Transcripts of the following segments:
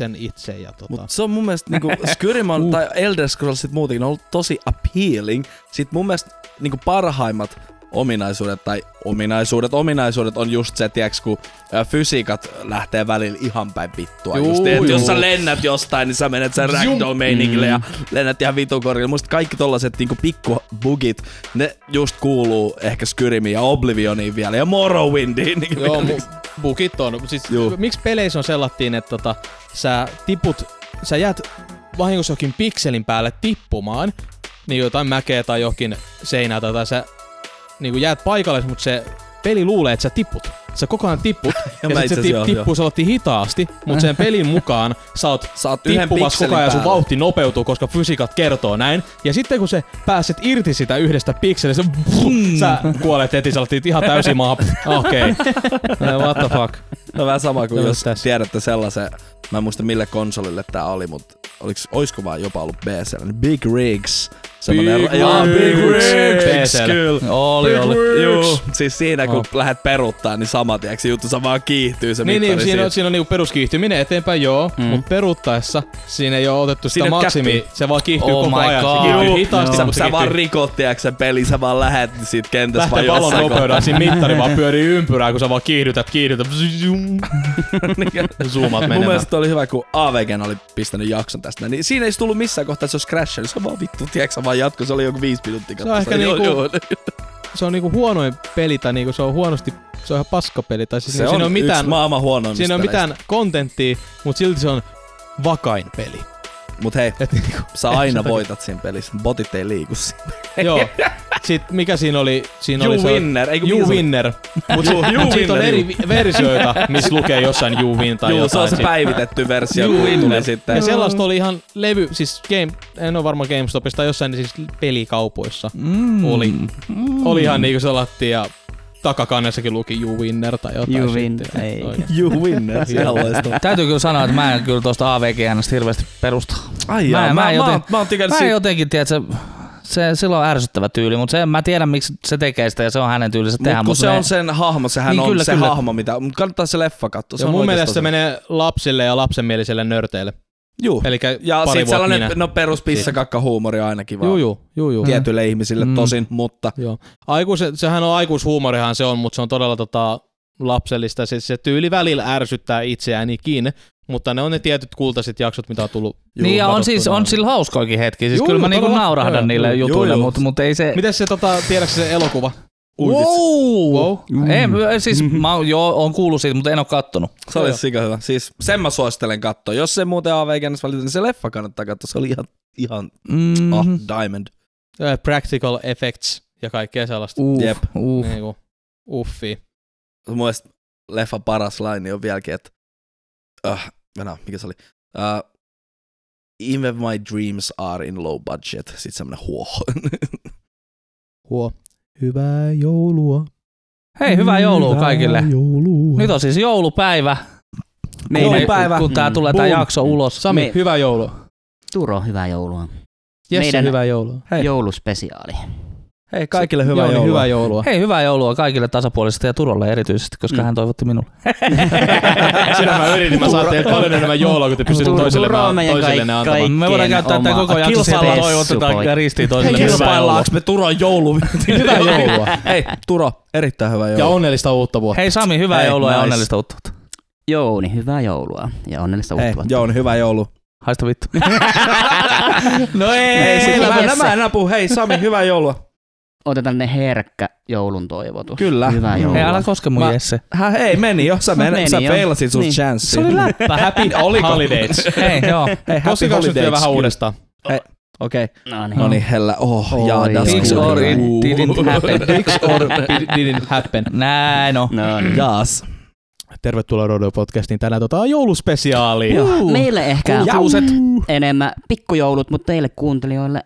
sen itse. Ja tota. Mut se on mun mielestä niinku Skyrimon uh. tai Elder Scrollsit muutenkin on ollut tosi appealing. Sitten mun mielestä niinku parhaimmat ominaisuudet tai ominaisuudet, ominaisuudet on just se, tiiäks, kun ä, fysiikat lähtee välillä ihan päin vittua. Juu, just, et jos sä lennät jostain, niin sä menet sen ragdoll meiningille ja lennät ihan vitukorille. Musta kaikki tollaset niinku pikku bugit, ne just kuuluu ehkä Skyrimiin ja Oblivioniin vielä ja Morrowindiin. Niin Joo, mu- bugit on. Siis, Juu. miksi peleissä on sellattiin, että tota, sä tiput, sä jäät vahingossa jokin pikselin päälle tippumaan, niin jotain mäkeä tai johonkin seinää tai sä niin kuin jäät paikalle, mutta se peli luulee, että sä tipput. Sä koko ajan tipput, ja, ja sit se tip, tippuu sellainen hitaasti, mutta sen pelin mukaan sä oot Sä oot tippumassa koko ajan ja sun vauhti nopeutuu, koska fysiikat kertoo näin. Ja sitten kun sä pääset irti sitä yhdestä pikselistä, sä kuolet heti, sä ihan täysin maa. Okei. Okay. What the fuck. No vähän sama kuin No, jos tässä. tiedätte sellaisen, mä en muista mille konsolille tää oli, mutta oliks, oisko vaan jopa ollut PC, niin Big Rigs. Semmonen, Big jaa, Rigs. Big Rigs, kyllä. Oli, oli. Juu, siis siinä kun Oh. lähdet peruttaa, niin sama tiiäks, juttu se vaan kiihtyy se Niin, niin siinä, on, siinä on niinku peruskiihtyminen eteenpäin, joo, Mm. mutta peruttaessa siinä ei ole otettu sitä Siinä maksimi, se vaan kiihtyy Oh koko my ajan. God. Se kiihtyy hitaasti, sä, mutta se sä vaan rikot, tiiäks, sen peli, sä vaan lähet siitä kentässä Lähtee vaan nopeudella, siinä mittari vaan pyörii ympyrää, kun sä vaan kiihdytät, kiihdytät. Zoomat Mun menemään. mielestä oli hyvä, kun AVGn oli pistänyt jakson tästä. Niin siinä ei tullut missään kohtaa, että se olisi crashannut. Se on vaan vittu, tiedätkö vaan jatko. Se oli joku viisi minuuttia. Se on ehkä Joo, niinku- joo. Se on niinku huonoin peli, tai niinku se on huonosti, se on ihan paskapeli. Tai siis Se niinku on, siinä on mitään, yksi maailman huonoimmista siinä on mitään kontenttia, mutta silti se on vakain peli. Mut hei, Et niinku, sä aina voitat siinä pelissä. Botit ei liiku siinä. joo. Sitten mikä siinä oli? Siinä You oli se, winner, eikö You? Winner. Mutta You- you mut siitä on winner, eri versioita, missä lukee jossain You Win tai Juu, se jotain. on se Sit- päivitetty versio, You kun winner. tuli sitten. Ja sellaista oli ihan levy, siis game, en ole varma GameStopista, tai jossain siis pelikaupoissa Mm. oli. Mm. Oli ihan niinku sellainen ja takakannessakin luki You Winner tai jotain. You. Winner, ei. You winner, se. Täytyy kyllä sanoa, että mä en kyllä tuosta AVGNstä hirveästi perusta. Ai Mä- jaa, mä mä, mä, mä, mä oon tykännyt Mä en siitä. jotenkin, tiedätkö, se, sillä on ärsyttävä tyyli, mutta se, mä tiedän, miksi se tekee sitä ja se on hänen tyylinsä tehdä. Mut kun mutta se ne- on sen hahmo, sehän Niin, on kyllä, se kyllä. hahmo, mitä... Mut kannattaa se leffa katsoa. Se Ja mun mielestä se menee lapsille ja lapsenmielisille nörteille. Juu. Eli Ja sit sellainen, minä. no perus pissakakka-huumori ainakin vaan. Juu, juu, juu, juu. Tietyille ihmisille Mm. tosin, mutta Joo. Aikuiset, sehän on aikuishuumorihan se on, mutta se on todella tota, lapsellista. Se, se tyyli välillä ärsyttää itseäänikin, mutta ne on ne tietyt kultaiset jaksot, mitä on tullut Niin ja on siis, on sillä hauskoikin hetki. Siis Juu, kyllä mä juu, niinku naurahdan Joo, niille joo. jutuille, Juu, juu. mutta mut ei se... Miten se, tota, tiedätkö se elokuva? Uidit. Wow. Wow. Ei, mä- siis mä oon- joo, on kuullut siitä, mutta en oo kattonut. se oli Joo. sika hyvä. Siis sen mä suosittelen katsoa. Jos se muuten AVGNS valita, niin se leffa kannattaa katsoa. Se oli ihan, ihan Mm-hmm. ah, diamond. Äh, Practical effects ja kaikkea sellaista. Uh, Jep. uh. Niinku, uffi. Mun mielestä leffa paras laini on vieläkin, että... Uh, no, mikä se oli? Uh, Even my dreams are in low budget. Sitten semmonen huo. Huo. Hyvää joulua. Hei, hyvää joulua kaikille. joulua. Nyt on siis joulupäivä. Meidän- Joulupäivä. Kun tää Mm. tulee tää Boom. jakso ulos. Sami, Me- hyvää joulua. Turo, hyvää joulua. Jesse, Meidän- hyvää joulua. Hei. Jouluspesiaali. Hei, kaikille hyvää Jouni, joulua. Hyvää joulua. Hei, hyvää joulua kaikille tasapuolisesti ja Turolle erityisesti, koska Mm. hän toivotti minulle. Sitä mä yritin, mä saan teiltä paljon enemmän joulua, kun te pystytte toiselle, toisille ne antamaan. Me voidaan käyttää tää koko jakso kilpailu- toivotetaan ja ristiin toiselle Hei, hyvää joulua. kilpaillaanko me Turon joulu? Hyvää joulua. Hei, Turo, erittäin hyvää Ja joulua. onnellista uutta vuotta. Hei Sami, hyvää Hei, joulua ja onnellista uutta vuotta. Jouni, hyvää joulua. Ja onnellista uutta vuotta. Jouni, hyvää joulu. Haista vittu. No ei, Hei, sit Jesse. mä, nämä napu. Hei, Sami, hyvää joulua. Otetaan ne herkkä joulun toivotus. Kyllä. Hyvää joulua. Hei, älä koske mun Mä- Jesse. Hä, hei, meni jo. Sä, men, Meni sä jo. feilasit sun Niin. chanssi. Se oli läppä. Happy holidays. Hei, joo. Hei, happy holidays. vähän uudestaan. Okei. No niin. No niin, hellä. Oh, Oi, jaa, das cool. or it didn't happen. Dicks or didn't happen. Näin on. No niin. Jaas. Tervetuloa Rodeo Podcastiin. Tänään tota jouluspesiaali. Meille ehkä Kuuset. enemmän pikkujoulut, mutta teille kuuntelijoille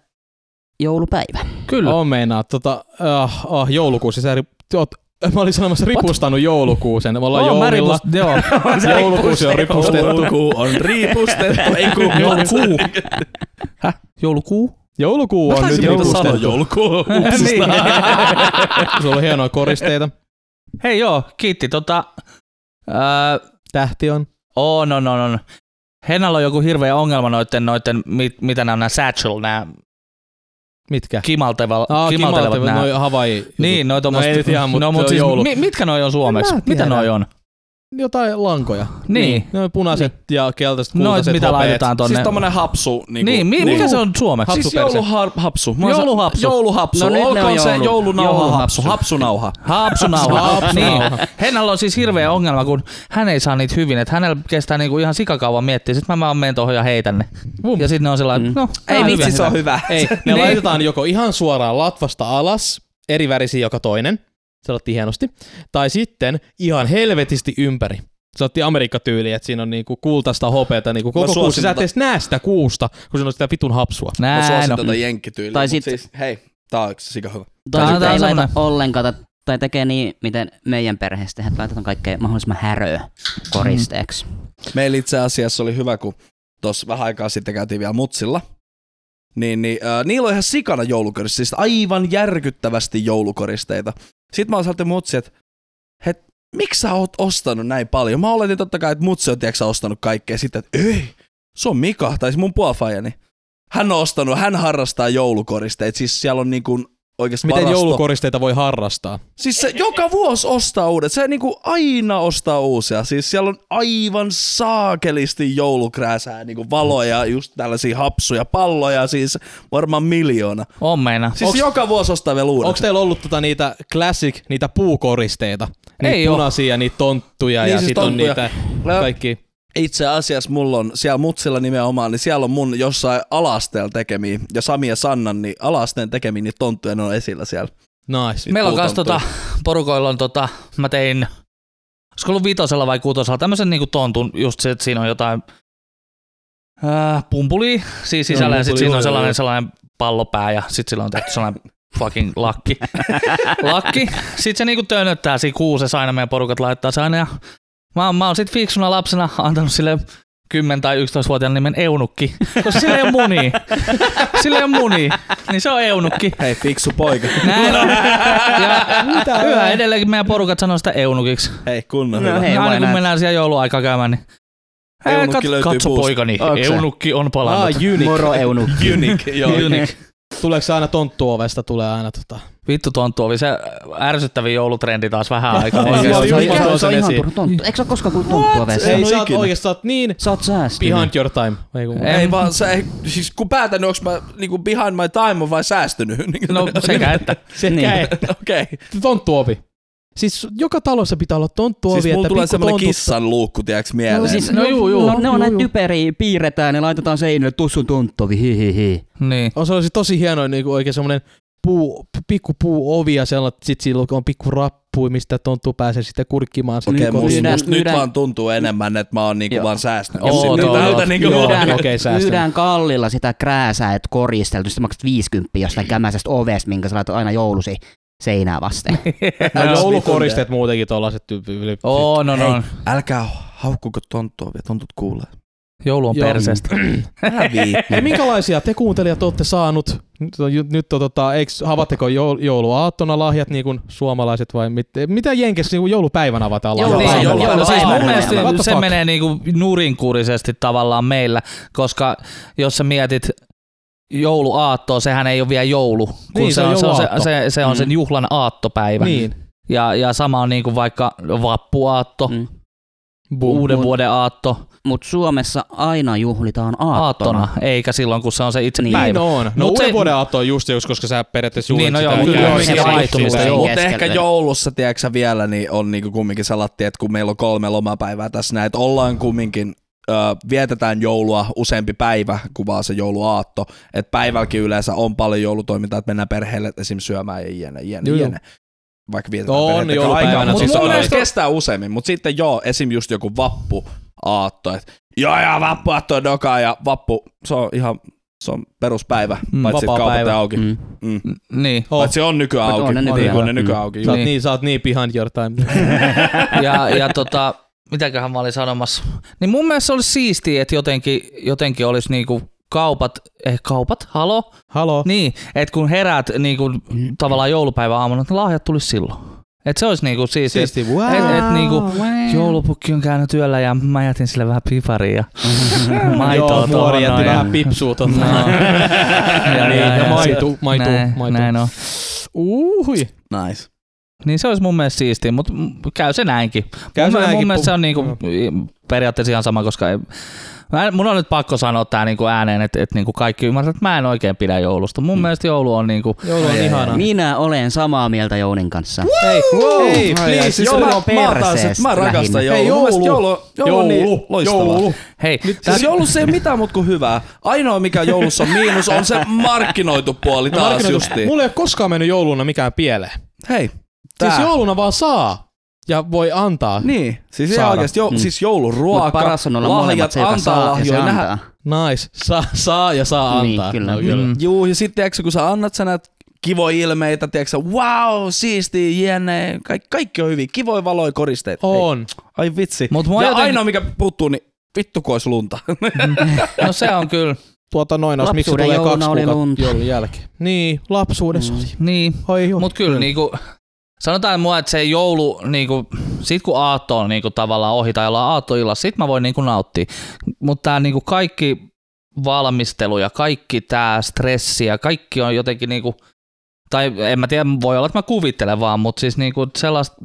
joulupäivä. Kyllä. On meinaa. Tota, uh, uh, joulukuusi. Sä ri- oot, mä olin sanomassa ripustanut joulukuusen. Me ollaan mä joulilla. ripust- Joo. Joulukuusi on ripustettu. Joulukuu on ripustettu. Ei kun Joulukuu. Häh? Joulukuu? Joulukuu on nyt ripustettu. joulukuu. niin. Sulla on hienoja koristeita. Hei joo, kiitti. Tota, ää, Tähti on. on, on, on, on. Hennalla on joku hirveä ongelma noitten, noitten mit, mitä nämä on nämä satchel, nämä Mitkä? kimalteva, Aa, kimaltelevat kimaltevat, nämä. noi Hawaii. Niin, noi no tommoset, ei nyt ihan, mutta no, no, mut siis, joulu. mi, mitkä noi on suomeksi? Mitä noi on? Jotain lankoja. Niin. Ne on punaiset ja keltaiset, Noit, kultaiset mitä hopeet. laitetaan tonne. Siis tommonen hapsu. Niinku, niin, mi, mikä se on suomeksi? Siis Hapsuperse. jouluhapsu. Jouluhapsu. Jouluhapsu. No nyt ne Olkoon on se joulu- joulunauha hapsu. jouluhapsu. Hapsunauha. Hapsunauha. Hapsunauha. niin. Hennalla on siis hirveä ongelma, kun hän ei saa niitä hyvin. Että hänellä kestää niinku ihan sikakauan miettiä. Sitten mä vaan menen tuohon ja heitän ne. Bum. Ja sitten ne on sellainen, Mm. no, Ei vitsi, se on hyvä. Ei, ne Niin. laitetaan joko ihan suoraan latvasta alas, eri värisiä joka toinen, se otti hienosti, tai sitten ihan helvetisti ympäri. Se otti Amerikka-tyyli, että siinä on niinku kultaista hopeata niinku koko kuusi. Sä et tota- edes näe sitä kuusta, kun siinä on sitä vitun hapsua. Mä suosin on. tota jenkkityyliä. Tai sit- Siis, hei, tää on sika hyvä. Tai Tää on- ei laita ollenkaan, tai- tekee niin, miten meidän perheessä tehdään, että laitetaan kaikkea mahdollisimman häröä koristeeksi. Meillä itse asiassa oli hyvä, kun tuossa vähän aikaa sitten käytiin vielä mutsilla. Niin, niin äh, niillä on ihan sikana joulukoristeita, siis aivan järkyttävästi joulukoristeita. Sitten mä oon mutsi, että het, miksi sä oot ostanut näin paljon? Mä oletin totta kai, että mutsi on tiedätkö, ostanut kaikkea. Sitten, että ei, se on Mika, tai siis mun puolfajani. Hän on ostanut, hän harrastaa joulukoristeita, siis siellä on niin kuin oikeasti Miten varasto. joulukoristeita voi harrastaa? Siis se joka vuosi ostaa uudet. Se niinku aina ostaa uusia. Siis siellä on aivan saakelisti joulukrääsää, niinku valoja, just tällaisia hapsuja, palloja, siis varmaan miljoona. On meina. Siis Onks- joka vuosi ostaa vielä uuden. Onko teillä ollut tota niitä classic, niitä puukoristeita? Niitä Ei oo. punaisia, niitä tonttuja Niin ja siis sit on tonttuja. niitä Lä- kaikki. Itse asiassa mulla on siellä mutsilla nimenomaan, niin siellä on mun jossain alasteella tekemiä, ja Sami ja Sannan, niin alasteen tekemiä niitä tonttuja, ne on esillä siellä. Nice. Meillä on kans puutonttuja. tota, porukoilla on tota, mä tein, olisiko ollut vitosella vai kutosella, tämmöisen niinku tontun, just se, että siinä on jotain äh, pumpulia siis sisällä Joo, ja sitten pumpuli, siinä on sellainen, joo. sellainen pallopää ja sitten sillä on tehty sellainen fucking lakki. lakki. Sitten se niinku tönöttää siinä kuusessa aina, meidän porukat laittaa se aina ja mä, mä oon sit fiksuna lapsena antanut sille 10 tai 11-vuotiaan nimen Eunukki, koska sillä ei ole munia. Sillä ei ole munia, niin se on Eunukki. Hei, fiksu poika. Näin on. Ja yhä edelleenkin meidän porukat sanoo sitä eunukiksi. Hei, kunnon No hyvä. hei. Aina kun mennään siellä jouluaikaa käymään, niin Hei, Eunukki kat- löytyy katso puusta. poikani, Onks se? eunukki on Ah, palannut. unique. Moro eunu. Unique, joo. Unique. Tuleeko se aina tonttuovesta, tulee aina tota... Vittu tonttu oli se ärsyttävin joulutrendi taas vähän aikaa. Se Se tuossa se on ihan turha tonttu. Eikö sä ole koskaan kuullut tonttua vessa? Ei, sä oot sä oot niin Sä oot säästynyt. behind your time. Ei, kun, Ei. Ei vaan se, siis kun päätän, onko mä niinku behind my time vai säästynyt. No sekä että. sekä Niin. että. Okei. Okay. Tonttuovi. Siis joka talossa pitää olla tonttuovi, Siis mulla tulee semmonen tontut... kissan luukku, tiedäks mieleen. No, siis, No juu, juu. No, ne on näitä typeriä, piirretään ja laitetaan seinille, tussun tonttovi, hi hi hi. Niin. On, se olisi tosi hieno niin kuin oikein semmoinen puu, pikku puuovi ja sellainen, sit sillä on pikku rappu, mistä tonttu pääsee sitten kurkkimaan. Okei, okay, kotiin. musta, Myydään- musta nyt vaan tuntuu enemmän, että mä oon niinku Joo. vaan säästänyt. Sinne joo, tältä joo. niinku myydään. myydään kallilla sitä krääsää, että koristeltu, sitten maksat 50 jostain kämäisestä ovesta, minkä sä laitat aina joulusi seinää vasten. No, joulukoristeet muutenkin tollaset tyyppi. Oo, no no. Älkää haukkuko tonttua vielä, tontut kuulee. Joulu on Joo. perseestä. Hei, minkälaisia te kuuntelijat olette saanut? Nyt on, nyt on tota, eikö, avatteko joul, jouluaattona lahjat niin kuin suomalaiset vai mit, mitä Jenkessä niin joulupäivän avataan lahjat? Niin, Joo, joo, joo, siis mun mielestä se menee niinku nurinkurisesti tavallaan meillä, koska jos sä mietit jouluaattoa, sehän ei ole vielä joulu, kun Niin, se, se on se, on, se, jouluaatto. se, se on Mm. sen juhlan aattopäivä. Niin. Ja, ja sama on niinku vaikka vappuaatto, Mm. Boom. uuden vuoden aatto, Mutta Suomessa aina juhlitaan aattona. aattona, eikä silloin kun se on se itse Niin. Niin päivä. on. No Mut uuden se- vuoden aatto on just just, koska sä periaatteessa juhlit Niin, no sitä. joo, käy joo, sitä vaihtumista. Mutta ehkä joulussa, tiedätkö vielä, niin on niinku kumminkin salatti, että kun meillä on kolme lomapäivää tässä näin, että ollaan kumminkin ö, vietetään joulua useampi päivä kuin vaan se jouluaatto. Että päivälläkin yleensä on paljon joulutoimintaa, että mennään perheelle esim. syömään ja jne, jne, jne. Vaikka vietetään On, perheiden joulupäivänä mutta siis on on näistä- kestää useammin. Mutta sitten joo, esim. just joku vappuaatto, että joo ja vappuaatto on dokaa ja vappu, se on ihan se on peruspäivä, Mm, paitsi että kaupat päivä. on auki. Mm. Mm. Mm. Niin. Oh. Paitsi on nykyään auki. on ne nykyään. On ne nykyään Mm. auki. Sä oot, joo. niin, sä oot niin behind your time. ja, ja tota, mitäköhän mä olin sanomassa. Niin mun mielestä se olisi siistiä, että jotenkin, jotenkin olisi niinku kaupat, eh kaupat, halo? Halo. Niin, että kun heräät niinku tavallaan joulupäivän aamuna, että lahjat tulisi silloin. Et se olisi niinku siistiä. Siisti. Wow. Et, et niinku, joulupukki on käynyt työllä ja mä jätin sille vähän piparia ja maitoa Joo, tuohon muori jätti ja- vähän pipsua tuota. No. ja, niin, ja maitu, maitu, näin, maitu. Näin on. Uhui. Nice. Niin se olisi mun mielestä siistiä, mutta käy se näinkin. Käy mun, se mun näinkin. mielestä se on niinku periaatteessa ihan sama, koska ei, mä, en- mun on nyt pakko sanoa tää niinku ääneen, että et niinku kaikki ymmärtävät, että mä en oikein pidä joulusta. Mun mielestä joulu on niinku, Joulu on Ai, ai, ihana. Minä olen samaa mieltä Jounin kanssa. Hei, hei, Ai, ai, please. siis joulu mä, on perseestä mä rakastan joulua. Hei, Mun mielestä joulu. joulu, joulu, on niin loistavaa. joulu. hei, Siis joulussa ei mitään muuta kuin hyvää. Ainoa mikä joulussa on miinus on se markkinoitu puoli taas markkinoitu- justiin. Mulla ei ole koskaan mennyt jouluna mikään pieleen. Hei, Siis tää. jouluna vaan saa ja voi antaa. Niin, siis ihan Saada. oikeesti, jo, Mm. siis jouluruoka, Mutta paras on olla molemmat lahjat, se, antaa saa ja se lahjoja, nähdä. antaa. Nice. Saa, saa ja saa Niin, antaa. kyllä. No, kyllä. Mm. Juu, ja sitten tiedätkö, kun sä annat sä näet kivoja ilmeitä, tiedätkö, wow, siistiä, jene, kaikki, kaikki on hyvin, kivoja valoja koristeita. Hei, On. ai vitsi. Mut ja jotenkin- ainoa mikä puuttuu, niin vittu kun olisi lunta. no se on kyllä, Tuota noin, miksi Lapsuuden tulee kaksi oli kuukautta lunta. joulun jälkeen. Niin, lapsuudessa Mm. oli. niin, Oi, joo. Mut kyllä niinku, sanotaan mua, että se joulu, niinku, sit kun aatto on niinku tavallaan ohi tai ollaan aattoilla, sit mä voin niinku nauttia. Mutta tää niinku kaikki valmistelu ja kaikki tää stressi ja kaikki on jotenkin niinku, tai en mä tiedä, voi olla, että mä kuvittelen vaan, mutta siis niinku sellaista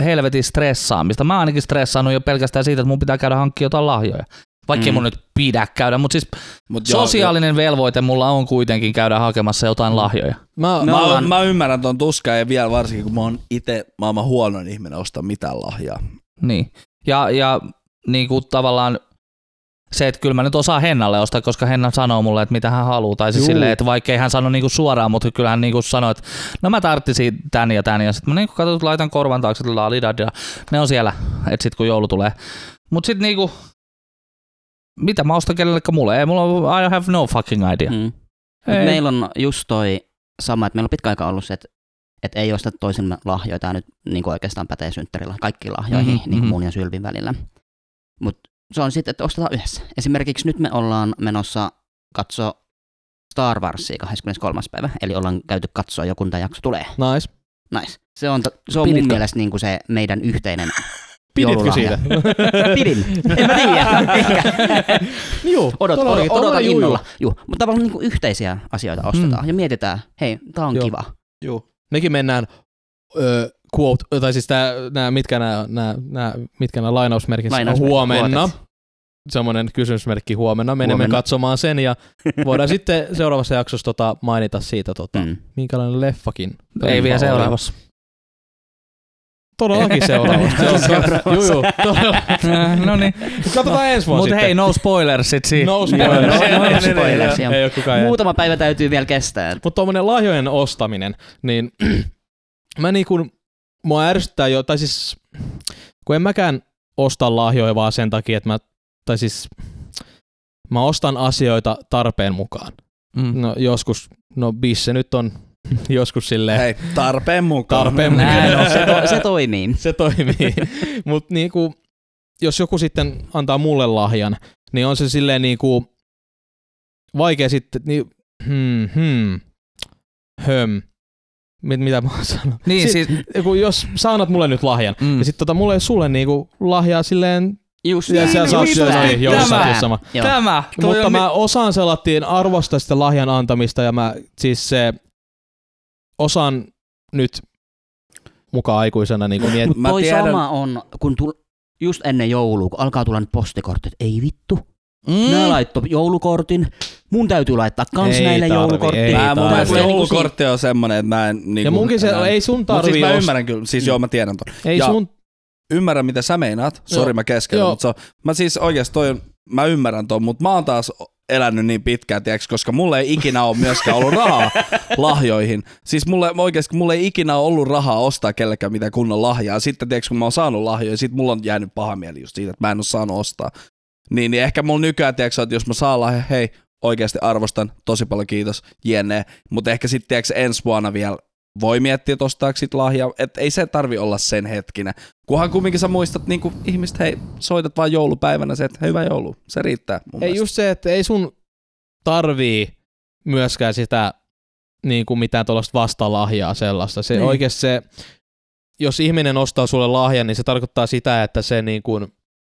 helvetin stressaamista. Mä ainakin stressaannut jo pelkästään siitä, että mun pitää käydä hankkia jotain lahjoja. Vaikka mm. Mm. mun nyt pidä käydä, mutta siis Mut joo, sosiaalinen velvoite mulla on kuitenkin käydä hakemassa jotain lahjoja. Mä, Mä, ollaan- mä ymmärrän ton tuskaa ja vielä varsinkin, kun mä oon itse maailman huonoin ihminen ostaa mitään lahjaa. Niin. Ja, ja niin kuin tavallaan se, että kyllä mä nyt osaan Hennalle ostaa, koska Henna sanoo mulle, että mitä hän haluaa. Tai siis silleen, että vaikka ei hän sano niinku suoraan, mutta kyllä hän niinku sanoo, että no mä tarttisin tän ja tän. Ja sitten mä niinku katson, laitan korvan taakse, että. Ne on siellä, että sit kun joulu tulee. Mut sit niinku, mitä mä ostan kenellekään mulle? Ei, mulla on, I have no fucking idea. Mm. Ei. meillä on just toi sama, että meillä on pitkä aika ollut se, että et ei osta toisen lahjoja. Tämä nyt niin oikeastaan pätee synttärillä kaikkiin lahjoihin, Mhm, mm-hmm, niin mhm. mun ja Sylvin välillä. Mutta se on sitten, että ostetaan yhdessä. Esimerkiksi nyt me ollaan menossa katsoa Star Warsia 23. päivä, eli ollaan käyty katsoa jo, kun tämä jakso tulee. nice. Nice. Se on, se on mun mielestä niin kuin se meidän yhteinen Piditkö siitä? Pidin. En mä tiedä. Ehkä. Joo. Odot, odot, odotan juu, innolla. Juu. Mutta tavallaan niin kuin yhteisiä asioita ostetaan ja mietitään, hei, tää on Joo. kiva. Joo. Mekin mennään ö, quote, tai siis tää, nää, mitkä nämä, nää, nää, mitkä nämä lainausmerkit huomenna. quotet. Semmoinen kysymysmerkki huomenna. Menemme Huomenna. katsomaan sen ja voidaan sitten seuraavassa jaksossa tota, mainita siitä, tota, Mm. minkälainen leffakin. Ei vielä oli. Todellakin seuraavassa. Se on- Seuraavassa. Juu, juu. todella. no niin. Katsotaan ensi vuonna Mutta hei, no spoilers sit siinä. No spoilers. no, no, Ei, ei, spoilers, ei. Ei kukaan. Muutama päivä täytyy vielä kestää. Mutta tuommoinen lahjojen ostaminen, niin mä niinku, mua ärsyttää jo, tai siis kun en mäkään osta lahjoja vaan sen takia, että mä, tai siis mä ostan asioita tarpeen mukaan. Mm. No joskus, no bisse nyt on joskus silleen, Hei, tarpeen mukaan. Tarpeen Näin mukaan. on. Se, to, se toimii. se toimii. Mutta niinku, jos joku sitten antaa mulle lahjan, niin on se silleen niinku vaikea sitten, niin hmm, hmm, höm. Mit, mitä mä oon sanonut? Niin, Sit- siis, kun jos sä annat mulle nyt lahjan, mm. ja sitten tota, mulle ei sulle niinku lahjaa silleen, Just ja just syödä, näin. niin, joo, sä Tämä. sama. Joo. Tämä. Mutta mä osaan selattiin arvostaa sitä lahjan antamista, ja mä siis se osaan nyt mukaan aikuisena niin kuin miet- Mutta Mä toi tiedän- sama on, kun tul, just ennen joulua, kun alkaa tulla nyt postikortit, ei vittu. Mm. Nää laittoi joulukortin, mun täytyy laittaa kans Ei näille tarvi, joulukortti. ei Mä, mun tarvi. niinku joulukortti on semmonen, että mä en niinku, ja munkin se, ei sun Mut tarvii siis mä ymmärrän kyllä, siis joo mä tiedän ton. Ei Ja- sun, Ymmärrän mitä sä meinaat, sori mä keskellä, mutta se on, mä siis oikeesti toi on, mä ymmärrän ton, mutta mä oon taas elänyt niin pitkään, tiiäks, koska mulle ei ikinä ole myöskään ollut rahaa lahjoihin. Siis mulle oikeesti, mulle ei ikinä ole ollut rahaa ostaa kellekään mitään kunnon lahjaa. Sitten tiiäks, kun mä oon saanut lahjoja, sit mulla on jäänyt paha mieli just siitä, että mä en oo saanut ostaa. Niin, niin ehkä mulla nykyään, tiiäks, että jos mä saan lahja, hei, oikeasti arvostan, tosi paljon kiitos, jenne. Mutta ehkä sitten ensi vuonna vielä voi miettiä, että ostaako sit lahjaa. Et ei se tarvi olla sen hetkinä. Kunhan kumminkin sä muistat niin ihmiset, hei, soitat vaan joulupäivänä se, että hyvä joulu. Se riittää mun ei mielestä. just se, että ei sun tarvii myöskään sitä niin kuin mitään tuollaista vastalahjaa sellaista. Se Niin. niin. oikeasti se, jos ihminen ostaa sulle lahjan, niin se tarkoittaa sitä, että se niin kuin,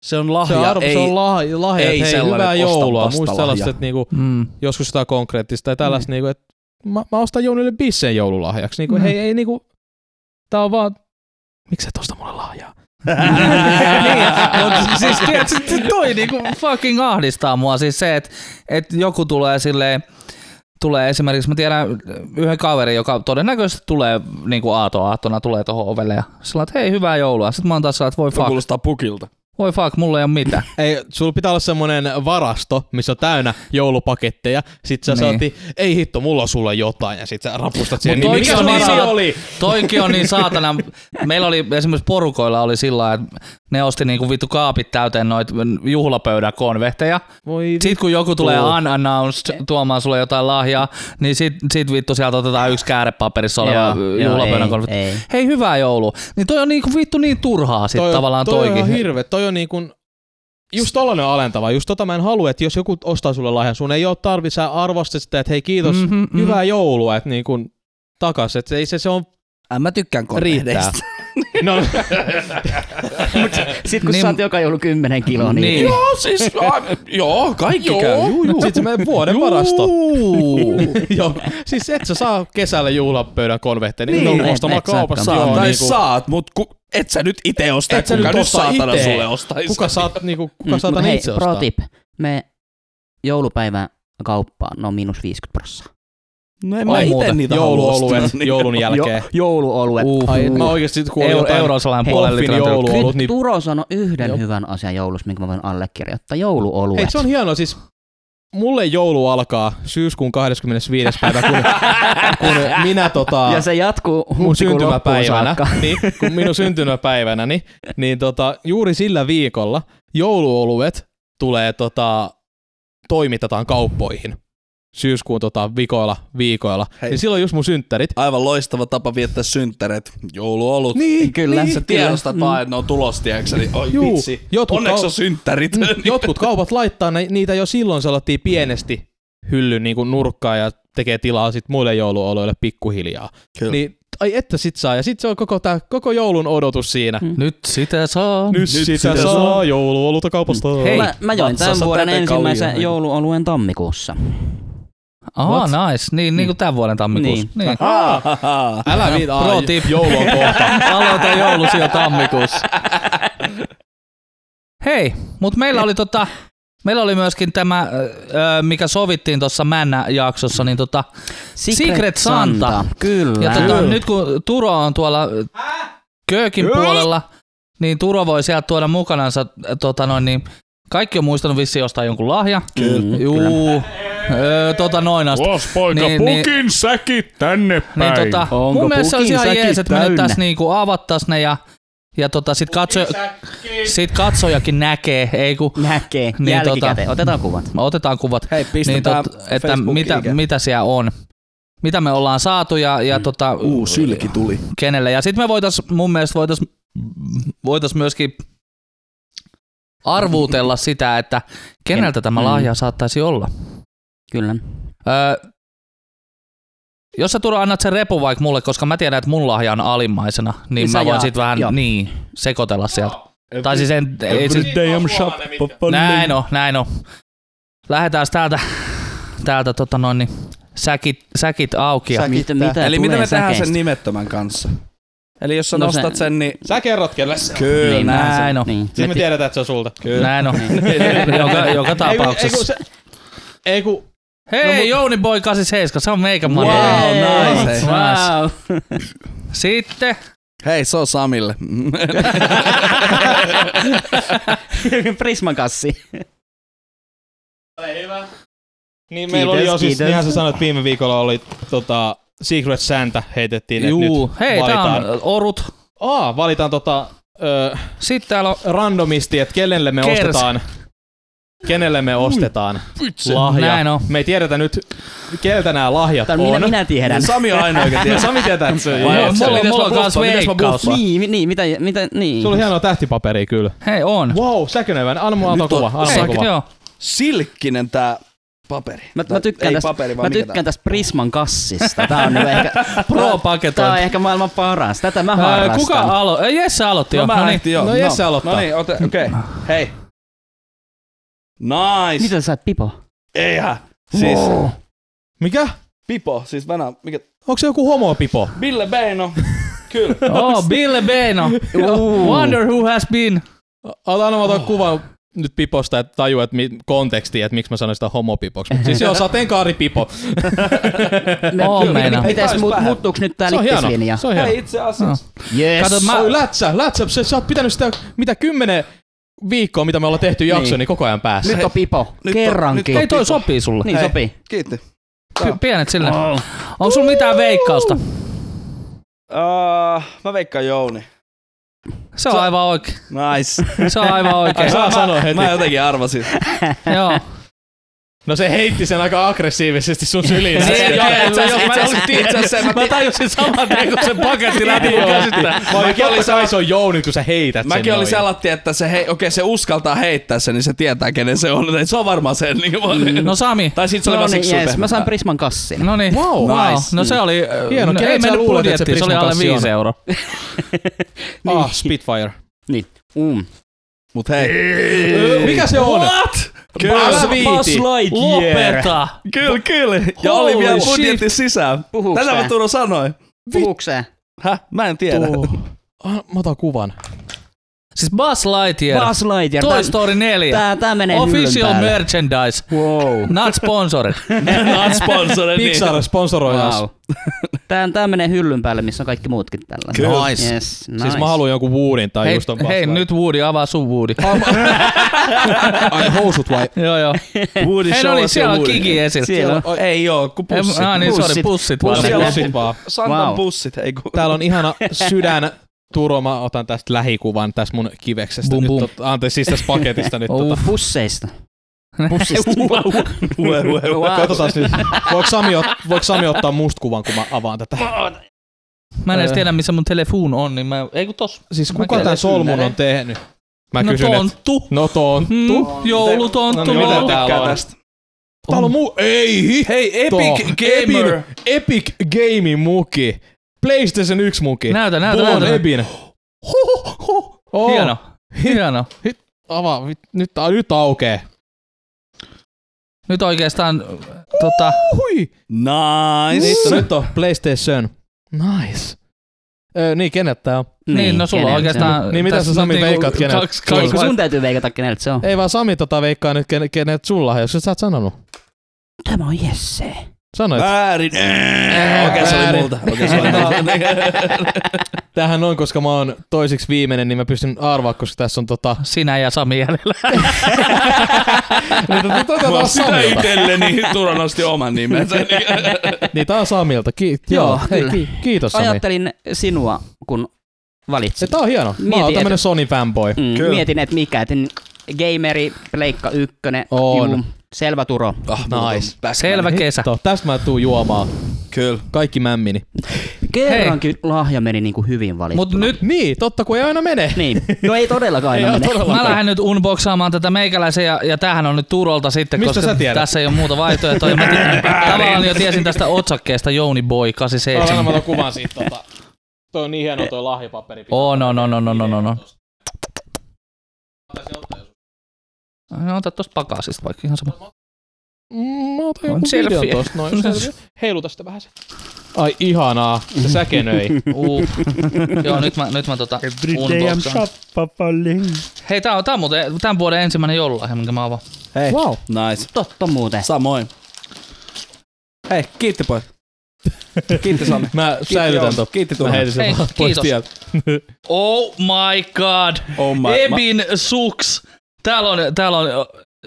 Se on se, lahja, arvo, ei, se on lahja, lahja ei että hei, hyvää että joulua. Muista lahja. sellaista, että niinku, Mm. joskus jotain konkreettista tai tällaista, mm. niinku, että mä, mä ostan Jounille bissen joululahjaksi. Niinku, Mm. mm. Hei, ei niinku, tää on vaan, miksi et osta mulle lahjaa? niin, mutta siis tiedätkö, toi niinku fucking ahdistaa mua. Siis se, että et joku tulee silleen, tulee esimerkiksi, mä tiedän yhden kaverin, joka todennäköisesti tulee niin kuin aato aattona tulee tuohon ovelle ja sillä että hei, hyvää joulua. Sitten mä oon taas sellainen, että voi Se fuck, kuulostaa pukilta. Voi fuck, mulla ei ole mitään. Ei, sulla pitää olla semmonen varasto, missä on täynnä joulupaketteja. Sit sä Niin. saati, ei hitto, mulla on sulle jotain. Ja sit sä rapustat siihen. Niin, mikä on niin oli? Toikin on niin saatana. Meillä oli esimerkiksi porukoilla oli sillä että ne osti niinku vittu kaapit täyteen noita juhlapöydän konvehteja. Voi Sitten kun joku tulee unannounced tuomaan sulle jotain lahjaa, niin sit, sit vittu sieltä otetaan yksi käärepaperissa oleva Joo, joo, juhlapöydän ei, konvehti. ei. Hei, hyvää joulua. Niin toi on niinku vittu niin turhaa sit toi, tavallaan toi toikin. on ihan hirve. Toi on niin kuin, just tollanen on alentava. Just tota mä en halua, että jos joku ostaa sulle lahjan, sun ei ole tarvi, sä arvostat sitä, että hei kiitos, Mhm, mm-hmm, mhm. hyvää joulua, että niin kuin takas. Että ei se, se on, mä tykkään konvehdeista. no, Sitten kun Niin- saat joka joulu 10 kiloa, niin, Niin. Joo, siis, a, joo, kaikki joo, käy. Juu, juu. Sitten se menee vuoden varasto. Juu. joo, siis et sä saa kesällä juhlapöydän konvehteja, niin, Niin, niin saakaan. kaupasta. Saat, joo, tai niinku, saat, mut ku, et sä nyt itse osta, Et sä kuka nyt saatana ite. sulle ostaisi. kuka saat, niinku, kuka Mm, saatan mut hei, itse pro ostaa? tip. Me joulupäivä kauppaan, no miinus 50 prosenttia. No en Ai mä muuta. niitä Jouluoluet niin- joulun jälkeen. Jo, jouluoluet. Uh. Ai, mä oikeesti kuulin Euro, jotain euro sellainen puolen litran jouluolut, niin Turo sanoi yhden Joo. hyvän asian joulussa, minkä mä voin allekirjoittaa. Jouluoluet. Hei, se on hienoa, siis mulle joulu alkaa syyskuun 25. päivä, kun, kun minä tota, ja se jatkuu mun syntymäpäivänä, saakka. niin, kun minun syntymäpäivänä, niin, niin tota, juuri sillä viikolla jouluoluet tulee tota, toimitetaan kauppoihin syyskuun tota, vikoilla, viikoilla. Hei. Niin silloin just mun synttärit. Aivan loistava tapa viettää synttäret. Jouluolut. Niin, Kyllä. Sä tiedostat vaan, että ne on tulos, tiedätkö? Niin, oi Juu, vitsi. jotkut Onneksi kau- on synttärit. Mm, Jotkut kaupat laittaa ne, niitä jo silloin selattiin pienesti hyllyn niin kuin nurkkaan ja tekee tilaa sit muille jouluoloille pikkuhiljaa. Kyllä. Niin, ai että sit saa. Ja sit se on koko, tää, koko joulun odotus siinä. Mm. Nyt sitä saa. Nyt, Nyt sitä, sitä saa, saa. jouluoluta kaupasta. Hei, Mä, mä join tämän vuoden ensimmäisen kaljaa. jouluoluen tammikuussa. Aha, What? nice. Niin, niin kuin tämän vuoden tammikuussa. Niin. Niin. Ah, Älä viit, Pro ai, tip. joulu on kohta. Aloita joulusi jo tammikuussa. Hei, mutta meillä oli tota, meillä oli myöskin tämä, mikä sovittiin tuossa Männä-jaksossa, niin tota, Secret Santa. Kyllä. ja tota, nyt kun Turo on tuolla köökin puolella, niin Turo voi sieltä tuoda mukanansa, tota noin, niin kaikki on muistanut vissiin jostain jonkun lahja. Kyllä. Juu, öö, tota noin asti. Vos poika, Niin, niin, niin- pukin säkit tänne päin. Niin tota, Onko mun mielestä se olisi ihan säkit jees, että me nyt tässä niinku avattais ne ja, ja tota sit, katso, sit katsojakin näkee, ei kun Näkee. Niin, Jälkikäteen. Otetaan kuvat. otetaan kuvat, Hei, niin tot, että mitä, mitä siellä on. Mitä me ollaan saatu ja, ja tota, Uu, sylki tuli. kenelle. Ja sitten me voitais, mun mielestä voitais, voitais myöskin arvuutella sitä, että keneltä tämä Mm. lahja saattaisi olla. Kyllä. Öö, jos sä Turo annat sen repu vaikka mulle, koska mä tiedän, että mun lahja on alimmaisena, niin, Niin mä voin jaat, sit vähän joo. niin, sekoitella sieltä. Tai siis en, ei siis, Every I'm shopping. näin on, näin on. Lähdetään täältä, täältä tota noin, niin, säkit, säkit auki. Ja, Mitä, mitä Eli mitä me tehdään säkeistä? sen nimettömän kanssa? Eli jos sä No nostat se- sen, niin Sä kerrot kelle se on. kyllä. Niin, näin näin on. Niin. Sitten me ti- tiedetään, että se on sulta. Näin on. joka, joka Ei kun, ei kun, tapauksessa. se, ei kun, Hei, No, Jouni Boy 87, se on meikä Wow, nice. nice. Wow. Sitten, Hei, se on Samille. Prisman kassi. niin meillä oli Kiitos, jo siis, kiitos. niinhän sä sanoit, että viime viikolla oli tota, Secret Santa heitettiin, että juu, nyt hei, tää valitaan. on orut. Aa, valitaan tota, ö, Sitten täällä on randomisti, että kenelle me Kers. ostetaan, kenelle me ostetaan lahja. Näin on. Me ei tiedetä nyt, keltä nämä lahjat Tän on. minä, minä tiedän. Sami on ainoa, joka Ja tietää. Sami tietää, että se on. se- mulla- mulla on kans veikkaus. Niin, niin, mitä, mitä, niin. Sulla on hienoa tähtipaperia kyllä. Hei, on. Wow, säkönevän. Anna mulla antaa Nyt on- kuva. Anna Hei, mulla kuva. joo. Silkkinen tää paperi. Mä, mä tykkään, tästä, paperi, mä tykkään tästä Prisman kassista. Tää on ehkä, tää Pro-paketointi. on ehkä maailman paras. Tätä mä harrastan. Kuka alo... Jesse aloitti jo. No mä No niin. jo. No Jesse aloittaa. No niin, okei. Okay. Hei. Nice. Mitä sä saat Pipo? Eihän. Siis Mikä? Pipo, siis Venä, mikä? Onko se joku homopipo? Bille Beino. Kyllä. Oh, Bille Beno. Wonder who has been. Ota mä otan kuvan nyt piposta, että tajuu, että mi- konteksti, että miksi mä sanoin sitä homopipoksi. Mut siis joo, sateenkaaripipo. Me, On meinaa. Mites vähän. muuttuuks nyt tää Se on hieno. lippislinja? Se on Hei, hieno. itse asiassa. Yes. Kato, mä- Oi, lätsä, lätsä, se, sä oot pitänyt sitä, mitä kymmenen viikkoa, mitä me ollaan tehty jakso, niin, Niin. koko ajan päässä. Nyt on Pipo. Nyt on- Kerrankin. nyt Ei toi sopii sulle. Niin Hei. sopii. Kiitti. P- Pienet sille. Onko sulla mitään veikkausta? Uh, mä veikkaan Jouni. Se on aivan oikein. Nice. Se on aivan oikein. Saa mä, sanoa heti. Mä jotenkin arvasin. Joo. No se heitti sen aika aggressiivisesti sun syliin. Niin, äsken. joo, itse jos mä asiassa- olisin itse asiassa mä- Mä tajusin saman tien, kun se paketti lähti mun käsistä. Mä olin, kai se on Jouni, kun sä heität Mäkin sen olin noin. sellatti, että se, hei, okei, se uskaltaa heittää sen, niin se tietää, kenen se on. Se on varmaan sen. Niin kuin, No Sami. tai sit se oli No vaan niin, siksi yes. super. Mä sain Prisman kassin. No niin. Wow. wow. Nice. No se oli... Hieno. no, ei mennyt se budjettiin, se oli alle Prisman kassi 5 on? euroa. Ah, Spitfire. Niin. Mm. Mut hei. Mikä se on? What? Kyllä. Älä viiti. Lopeta! Kyllä, kyllä. Ja oli Holy vielä shit. budjetti sisään. Puhuuks Tätä mä? Turo sanoin. Puhuuks se? Häh? Mä en tiedä. Oh. Ah, mä otan kuvan. Siis Buzz Lightyear. Buzz Lightyear. Toy Story 4. tää, tää menee Official merchandise. Wow. Not sponsored. Not sponsored. Pixar sponsoroi us. Wow. Tää, tää menee hyllyn päälle, missä on kaikki muutkin tällä. Kyllä. Nice. Yes, nice. Siis mä haluan jonkun Woodin tai Hei, just on hei nyt Woody, avaa sun Woody. Ai housut vai? joo, joo. Woody Hei, show no niin, siellä on Woody. Kiki esillä. Siellä on. Ei oo, kun pussit. ah, niin, sorry, Pussit. pussit vaan. Pussit. Pussit vaan. Santan Wow. pussit, ei kun. Täällä on ihana sydän Turo, mä otan tästä lähikuvan tästä mun kiveksestä. Bum, nyt bum. Tot, anteeksi, siis tästä paketista nyt. Oh. Tota. Pusseista. Pussista. Ue, ue, ue. Katsotaan nyt. Voiko Sami, ot, voiko Sami ottaa musta kuvan, kun mä avaan tätä? Mä en edes tiedä, missä mun telefon on, niin mä... Ei kun tos. Siis Mä kuka tän solmun on tehnyt? Mä no kysyn, että... tonttu. No tonttu. Mm, joulutonttu. No niin, mitä Tykkää on? tästä. Täällä on muu... Ei hit! Hei. Epic Gamer. Epic Gaming muki. PlayStation 1 muki. Näytä, näytä, Bon näytä. Ebin. Huh, huh. Oh. Hieno. Hieno. Avaa, vit- nyt, nyt aukee. Nyt oikeastaan tota, Hui. Nice. Nyt, nyt on PlayStation. Nice. Öö, niin, kenet tää on? niin, no sulla on oikeastaan... Niin, mitä sä, Sami, niinku veikkaat, kenet- on? kaksi, Eikö sun täytyy veikata keneltä se on? Ei vaan Sami tota veikkaa nyt, kenet, kenet sulla on, jos sä oot sanonut. Tämä on Jesse. Sanoit. Väärin. Okei, se oli multa. Okei, se oli multa. Tämähän on, koska mä oon toisiksi viimeinen, niin mä pystyn arvaa, koska tässä on tota... Sinä ja Sami jäljellä. niin, tota, tota, Mä sitä itselleni Turo nosti oman nimensä. Niin tää on Samilta. Ki- Joo, joo, hei, ki- kiitos Sami. Ajattelin sinua, kun valitsit. Se, tää on hieno. Mä Mietin, oon tämmönen että- Sony fanboy. Mm, mietin, että mikä. Et gameri, Pleikka ykkönen. On. Juu, selvä Turo. Ah, Nice. Selvä kesä. Hitto, tästä mä tuun juomaan. Kyllä. Kaikki mämmini. Kerrankin lahja meni niin kuin hyvin valittu. Mut nyt Niin, totta kun ei aina mene. Niin. No ei todellakaan Ei aina oo mene. todellakaan. Mä lähden nyt unboxaamaan tätä meikäläisen ja, ja tämähän on nyt Turolta sitten, Mistä koska sä tiedät? tässä ei ole muuta vaihtoehtoja. Mä tavallaan jo tiesin tästä otsakkeesta Jouni Boy Anna 87. mä otan kuvan siitä. Tota. Toi on niin hieno toi lahjapaperi. Oh, no, no, no, no, no, no, no. No, ota tosta pakasista vaikka ihan sama. Mm, Mä otan joku selfie. tosta noin. Heiluta sitä vähän se. Ai ihanaa, se säkenöi. Uh. Joo, nyt mä, nyt mä tota unboxaan. Hei, tää on, tää on muuten tämän vuoden ensimmäinen joululahja, minkä mä avaan. Hei. Wow. Nice. Totta muuten. Samoin. Hei, kiitti pojat. Kiitti Sami. Mä Kiitti säilytän ton. Kiitti sen Hei, pois kiitos. tieltä. Oh my god! Oh my, Ebin suks! Täällä on, täällä on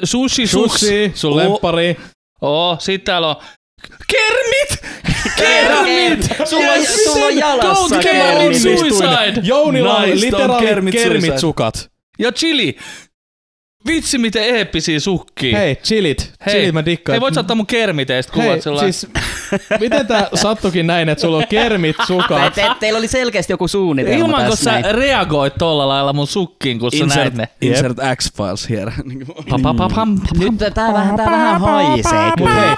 sushi suks. Sushi, sun Oh. lemppari. Oh, sit täällä on Kermit! Kermit! Sulla on, Yes! sulla on jalassa Don't kermit. Suicide! Jounilla on Nice, literaalit kermit kermit sukat. Ja chili! Vitsi, miten eeppisiä sukkia. Hei, chillit. Hei. Chillit mä dikkaan. Hei, voit sä ottaa mun kermiteistä Hei, kuvat sillä siis, miten tää sattukin näin, että sulla on kermit, Te, sukat? te, teillä oli selkeästi joku suunnitelma Ilman kun tässä sä näin. reagoit tolla lailla mun sukkiin, kun sä näit Insert, ne. insert X-Files here. Niinku- Pa, pa, pa, pam, Nyt tää vähän, tää vähän haisee Mut hei,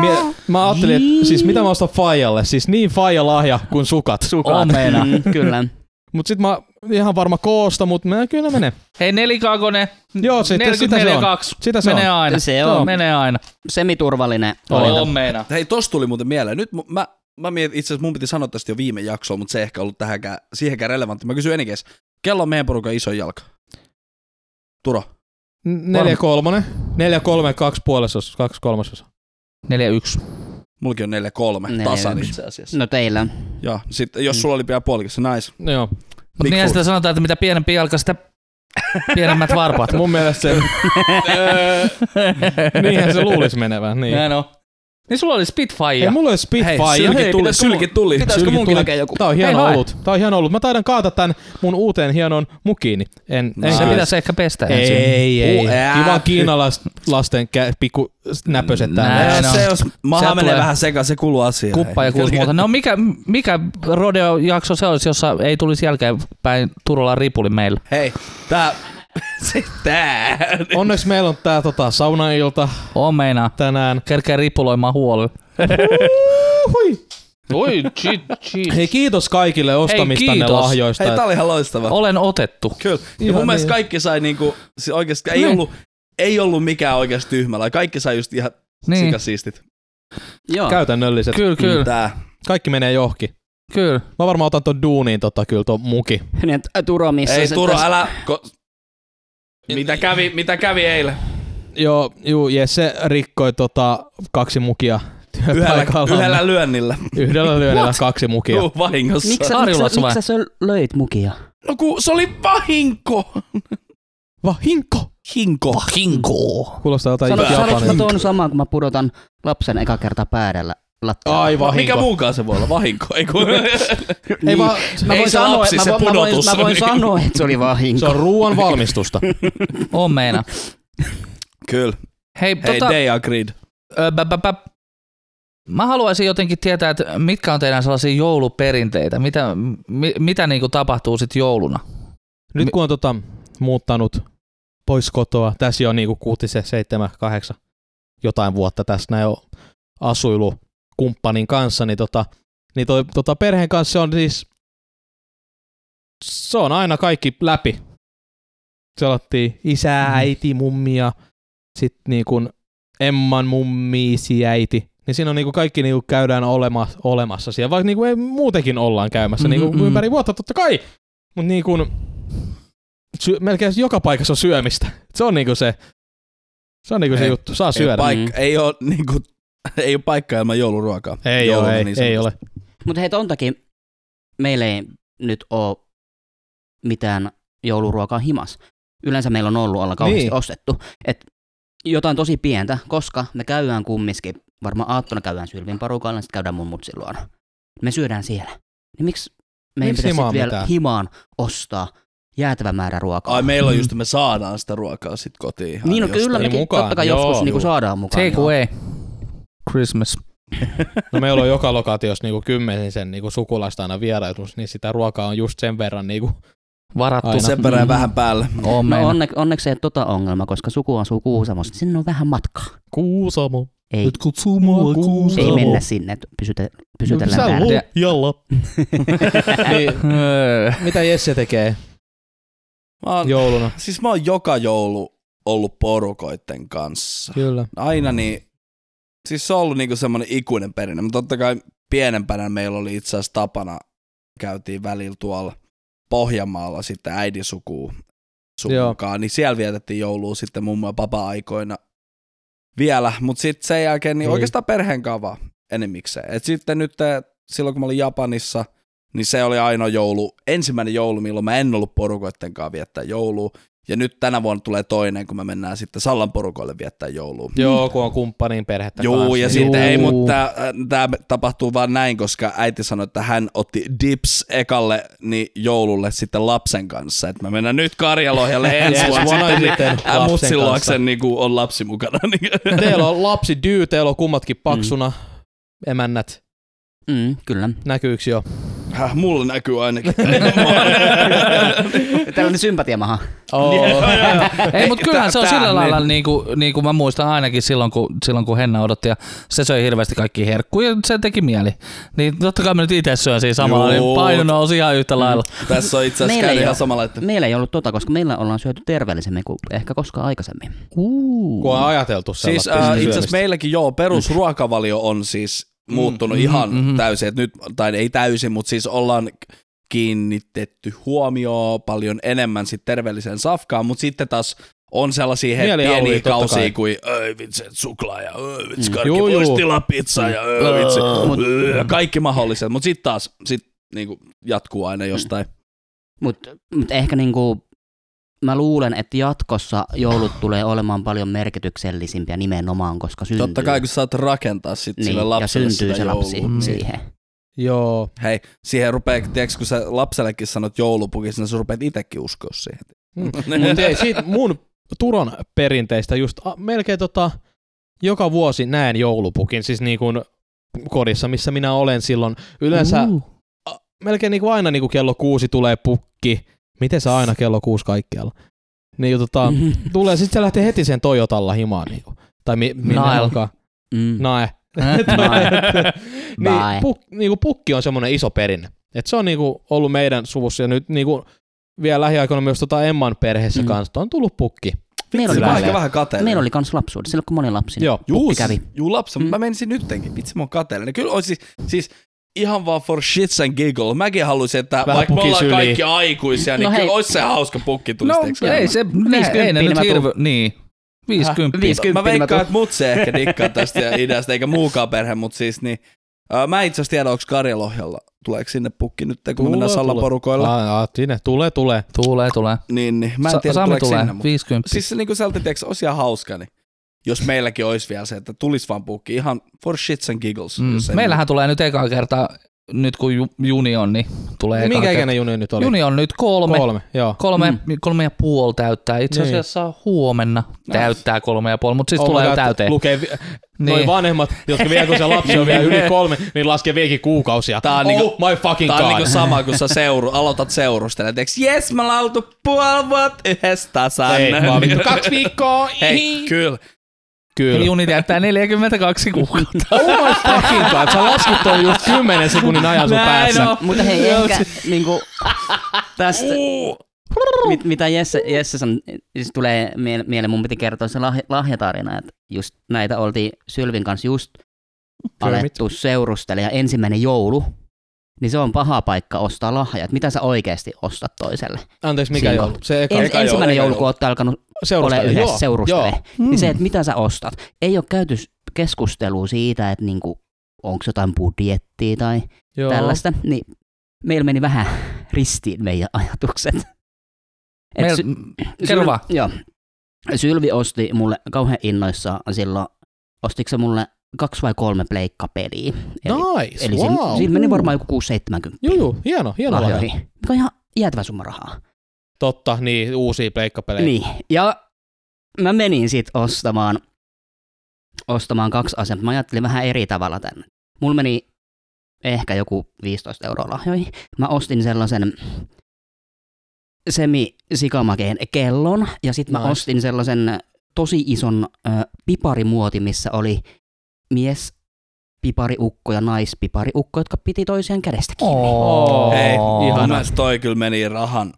mie, mä ajattelin, että siis mitä mä ostan Fajalle? Siis niin Faja lahja kuin sukat. On meinaa. Mm, kyllä. Mut sit mä ihan varma koosta, mut mä, kyllä menee. Hei, nelikakone. Joo, sitten sitä se on. 2. Sitä se Menee on. aina. Se on. Menee aina. Semiturvallinen On, on meinaa. Hei, tosta tuli muuten mieleen. Nyt mä, mä mietin, itse asiassa mun piti sanoa tästä jo viime jaksoa, mutta se ei ehkä ollut tähänkään, siihenkään relevantti. Mä kysyn enikes. Kello on meidän porukan iso jalka. Turo. Neljä kolmonen. Neljä kolme, kaksi puolesosa, kaksi kolmasosa. 4-1. Mullakin on 4-3. Neljä Tasan yksi. itse asiassa. No teillä. Joo, sitten jos sulla oli vielä puolikas, nice. No joo. Mutta niin sitä sanotaan, että mitä pienempi jalka, sitä pienemmät varpaat. Mun mielestä se... Öö, Niinhän se luulisi menevän. Niin. Näin on. Niin sulla oli Spitfire. Ei, mulla Hei, Spitfire. sylki Hei, tuli, pitäisikö sylki tuli. Pitäisikö Sylki munkin tuli. hakea joku? Tää on hieno Hei, ollut. Tää on hieno ollut. Mä taidan kaata tän mun uuteen hienon mukiini. En, en Se pitäisi ehkä pestä Ei, ensin. ei, ei. Kiva kiinalaislasten kä- pikku näpöset Näin täällä. on. se, jos maha menee tulee vähän sekaan, se kuuluu asiaan. Kuppa ja Hei. kuusi muuta. No mikä, mikä rodeo-jakso se olisi, jossa ei tulisi jälkeenpäin Turulla ripuli meillä? Hei, tää... Se tää. Onneksi meillä on tää tota, saunailta On meinaa. tänään. Kerkeä ripuloimaan huolella. Hui. Oi, cheat, cheat. Hei, kiitos kaikille ostamistanne kiitos. lahjoista. Hei, tää oli ihan loistava. Olen otettu. Kyllä. Ja Ihan mun mielestä niin. kaikki sai niinku, siis oikeesti ei Niin. ollut, ei ollut mikään oikeasti tyhmällä. Kaikki sai just ihan Niin, sikasiistit. Joo. Käytännölliset. kyllä, kyllä, Tää. Kaikki menee johonkin. kyllä. Mä varmaan otan ton duuniin tota, kyllä ton muki. Niin, että Turo, missä Ei se Turo, tässä- älä... Ko... Mitä kävi, mitä kävi eilen? Joo, juu, Jesse rikkoi tota, kaksi mukia Yhdellä, yhdellä lyönnillä. Yhdellä lyönnillä kaksi mukia. Juu, vahingossa. Miksi sä, Harjulassa sä, vai? miksi sä löit mukia? No kun se oli vahinko. Vahinko! Hinko. Hinko. Kuulostaa jotain Sano, sanoinko mä japanin. tuon samaan, kun mä pudotan lapsen eka kerta päädellä lattialle? Ai Mikä vahinko. muukaan se voi olla? Vahinko. Ei kun... Ei vaan, Mä Ei voin, se sanoa, lapsi, mä, se voin, mä, voin, pudotus. mä voin sanoa, että se oli vahinko. se on ruoan valmistusta. On meinaa. Kyllä. Hei, Hei, tota, they agreed. ö, bä, bä, bä. Mä haluaisin jotenkin tietää, että mitkä on teidän sellaisia jouluperinteitä, mitä, mi, mitä niinku tapahtuu sitten jouluna? Nyt kun on tota, muuttanut pois kotoa, tässä jo niinku kuutisen, seitsemän, kahdeksan jotain vuotta tässä näin on asuilu kumppanin kanssa, niin, tota, niin toi, tota perheen kanssa se on siis, se on aina kaikki läpi. Selattiin isää, äiti, mummia, sitten niinku Emman mummi, isi, äiti. Niin siinä on niinku kaikki niinku käydään olema, olemassa siellä, vaikka niinku ei muutenkin ollaan käymässä niinku Mhm, mhm. ympäri vuotta totta kai. Mutta niinku, sy- melkein joka paikassa on syömistä. Se on niinku se, se on niinku se Ei, juttu, saa Ei, syödä. paikka, ei ole niinku, ei ole paikka ilman jouluruokaa. Ei Jouluna ole, ei, niin ei ole. Mutta hei, ton takia meillä ei nyt ole mitään jouluruokaa himas. Yleensä meillä on ollut olla kauheasti Niin. niin. ostettu. Et jotain tosi pientä, koska me käydään kumminkin, varmaan aattona käydään Sylvin porukalla, sitten käydään mun mutsin luona. Me syödään siellä. Niin miksi meidän Miksi pitäisi vielä mitään? himaan ostaa jäätävä määrä ruokaa? Ai meillä on Mm. just, me saadaan sitä ruokaa sit kotiin. niin no kyllä, Niin mekin mukaan, totta kai joo, joskus niinku juu. saadaan mukaan. Take joo. away. Christmas. No meillä on joka lokaatiossa niinku kymmenisen niinku sukulaista aina vierailussa, niin sitä ruokaa on just sen verran niinku Varattu. Aina. Sen verran Mm. vähän päälle. On No onne, onneksi ei ole tota ongelma, koska suku asuu Kuusamossa. Sinne on vähän matkaa. Kuusamo. Ei, Nyt kutsuu mua Kuusamo. ei mennä sinne, että pysyte, pysytellään Sä täällä. jalla. niin, Öö. mitä Jesse tekee Mä oon, jouluna? siis mä oon joka joulu ollut porukoitten kanssa. Kyllä. Aina niin, siis se on ollut niinku semmoinen ikuinen perinne, mutta totta kai pienempänä meillä oli itse asiassa tapana, käytiin välillä tuolla Pohjanmaalla sitten Joo. mukaan, niin siellä vietettiin joulua sitten mummo ja papa aikoina vielä, mutta sitten sen jälkeen niin Ei. oikeastaan perheen kava enemmikseen. Et sitten nyt silloin kun mä olin Japanissa, niin se oli ainoa joulu, ensimmäinen joulu, milloin mä en ollut porukoitten kanssa viettää joulua. Ja nyt tänä vuonna tulee toinen, kun me mennään sitten Sallan porukoille viettää joulua. Joo, kun on kumppanin perhettä Joo, kanssa, ja sitten ei, mutta tämä tapahtuu vaan näin, koska äiti sanoi, että hän otti dips ekalle niin joululle sitten lapsen kanssa. Että me mennään nyt Karjalohjalle ensi vuonna sitten, niin mutsin kanssa. luokse niin kuin on lapsi mukana. Niin. Teillä on lapsi dyy, teillä on kummatkin paksuna emännät. Mm, kyllä. Näkyykö jo? Häh, mulla näkyy ainakin. Täällä on sympatiamaha. Oh. Ei, mutta kyllähän se on sillä lailla, niin kuin, niin kuin mä muistan ainakin silloin kun, silloin, kun Henna odotti ja se söi hirveästi kaikki herkkuja ja se teki mieli. Niin totta kai mä nyt itse syön siinä samalla, Joo. niin paino nousi ihan yhtä lailla. Tässä on itse asiassa Meillä käynyt ei ihan samalla, että Meillä ei ollut tota, koska meillä ollaan syöty terveellisemmin kuin ehkä koskaan aikaisemmin. Kun on ajateltu Siis sellaista äh, itse asiassa meilläkin joo, perusruokavalio on siis muuttunut Mm, ihan mhm. täysin, että nyt, tai ei täysin, mutta siis ollaan kiinnitetty huomioon paljon enemmän sit terveelliseen safkaan, mutta sitten taas on sellaisia Mielihaluja pieniä kausia kuin öi vitsi, suklaa ja öi vitsi, Mm. karkki, Juu, vois juu. tilaa pizzaa ja öi vitsi, Mut- öö, kaikki mahdolliset, mutta sitten taas sit, niinku, jatkuu aina jostain. Mutta mut ehkä niinku, mä luulen, että jatkossa joulut tulee olemaan paljon merkityksellisimpiä nimenomaan, koska syntyy. Totta kai kun saat rakentaa sit niin, sille ja lapselle syntyy sitä se lapsi joulua. Mm. siihen. Joo. Hei, siihen rupeaa, tiedätkö, kun sä lapsellekin sanot joulupukissa, niin sä rupeat itsekin uskoa siihen. Mm. Mutta ei, siitä mun Turon perinteistä just a, melkein tota, joka vuosi näen joulupukin, siis niin kuin kodissa, missä minä olen silloin. Yleensä Uh. a, melkein niin kuin aina niin kuin kello kuusi tulee pukki. Miten se aina kello kuusi kaikkialla? Niin tota, tulee, sitten se lähtee heti sen Toyotalla himaan. Niin kuin. Tai mi, minne Nael. alkaa. mm. Nae. Bye. niin, puk, niin kuin pukki on semmoinen iso perinne. Et se on niin kuin ollut meidän suvussa ja nyt niin kuin vielä lähiaikoina myös tota Emman perheessä Mm. kanssa on tullut pukki. Meillä oli, kans, vähän kateellinen. meillä oli kans lapsuudessa, silloin kun moni lapsi. Joo. Juu, pukki kävi. Juu, lapsi, Mm. mä menisin nyttenkin. Vitsi, mä oon kateellinen. Kyllä olisi siis, siis ihan vaan for shits and giggle. Mäkin haluaisin, että Vähän vaikka me ollaan pukisyliin. kaikki aikuisia, niin No no hei. kyllä olisi se hauska pukki tulisi. No tiiäks? ei se, ne, 50 ei ne nyt hirveä, niin. 50. Viisi- Mä veikkaan, että mutsi ehkä dikkaa tästä ideasta, eikä muukaan perhe, mutta siis niin. Ää, mä itse asiassa tiedän, onko Karjalohjalla, tuleeko sinne pukki nyt, kun me mennään Sallan porukoilla. Aa, aa, sinne, tulee, tulee. Tulee, tulee. Niin, niin. Mä en Sa- tiedä, Sami tuleeko tulee, sinne, mutta 50. Siis se niinku sieltä, tiedätkö, olisi ihan hauska, niin jos meilläkin olisi vielä se, että tulisi vaan pukki, ihan for shits and giggles. Mm. Meillähän tulee nyt ekaa kertaa, nyt kun ju, Juni on, niin tulee ekaa Minkä kertaa. ikäinen Juni nyt oli? Juni on nyt kolme. Kolme, joo. Kolme, Mm. kolme ja puoli täyttää. Itse Niin. asiassa huomenna täyttää kolme ja puoli, mutta siis Oh tulee täyteen. Lukee, vi- Niin. Noi vanhemmat, jotka vielä kun se lapsi on vielä yli kolme, niin laskee vieläkin kuukausia. Tää on oh niinku- my fucking Tää on god. niinku sama, kun sä seuru, aloitat seurustella. Teeks, jes, mä ollaan oltu puoli vuotta yhdessä tasan. Ei, vaan vittu kaksi viikkoa. Hei, kyllä. Kyllä. Juni täyttää 42 kuukautta. Oh my fucking god. Sä laskit ton just 10 sekunnin ajan sun Näin päässä. on. Mutta hei, ehkä niinku, tästä, mit, mitä Jesse, Jesse sanoi, siis tulee miele- mieleen, mun piti kertoa se lahja, lahjatarina, että just näitä oltiin Sylvin kanssa just alettu seurustella ja ensimmäinen joulu, niin se on paha paikka ostaa lahja, että mitä sä oikeasti ostat toiselle. Anteeksi, mikä joulu? Se eka. En, eka ensimmäinen joulu, kun olette alkanut Seurustele. ole yhdessä Joo, seurustele, joo. niin se, että mitä sä ostat. Ei ole käyty keskustelua siitä, että niinku, onko jotain budjettia tai Joo. tällaista, niin meillä meni vähän ristiin meidän ajatukset. Et Meil, sy- kerro vaan. Joo. Sylvi osti mulle kauhean innoissaan silloin, ostiko se mulle kaksi vai kolme pleikkapeliä. Eli, Nice, eli wow. siinä, siinä meni varmaan joku 6-70 Joo, joo, hieno, hieno lahjoihin, mikä on ihan jäätävä summa rahaa. Totta, niin, uusia pleikkapelejä. Niin, ja mä menin sit ostamaan, ostamaan kaksi asiaa, mä ajattelin vähän eri tavalla tänne. Mulla meni ehkä joku 15 euroa lahjoihin. Mä ostin sellaisen semi-sikamakeen kellon, ja sitten mä Nice. ostin sellaisen tosi ison ö, piparimuoti, missä oli mies pipariukko ja naispipariukko, jotka piti toisiaan kädestä kiinni. Oh. Hei, mielestä toi kyllä meni rahan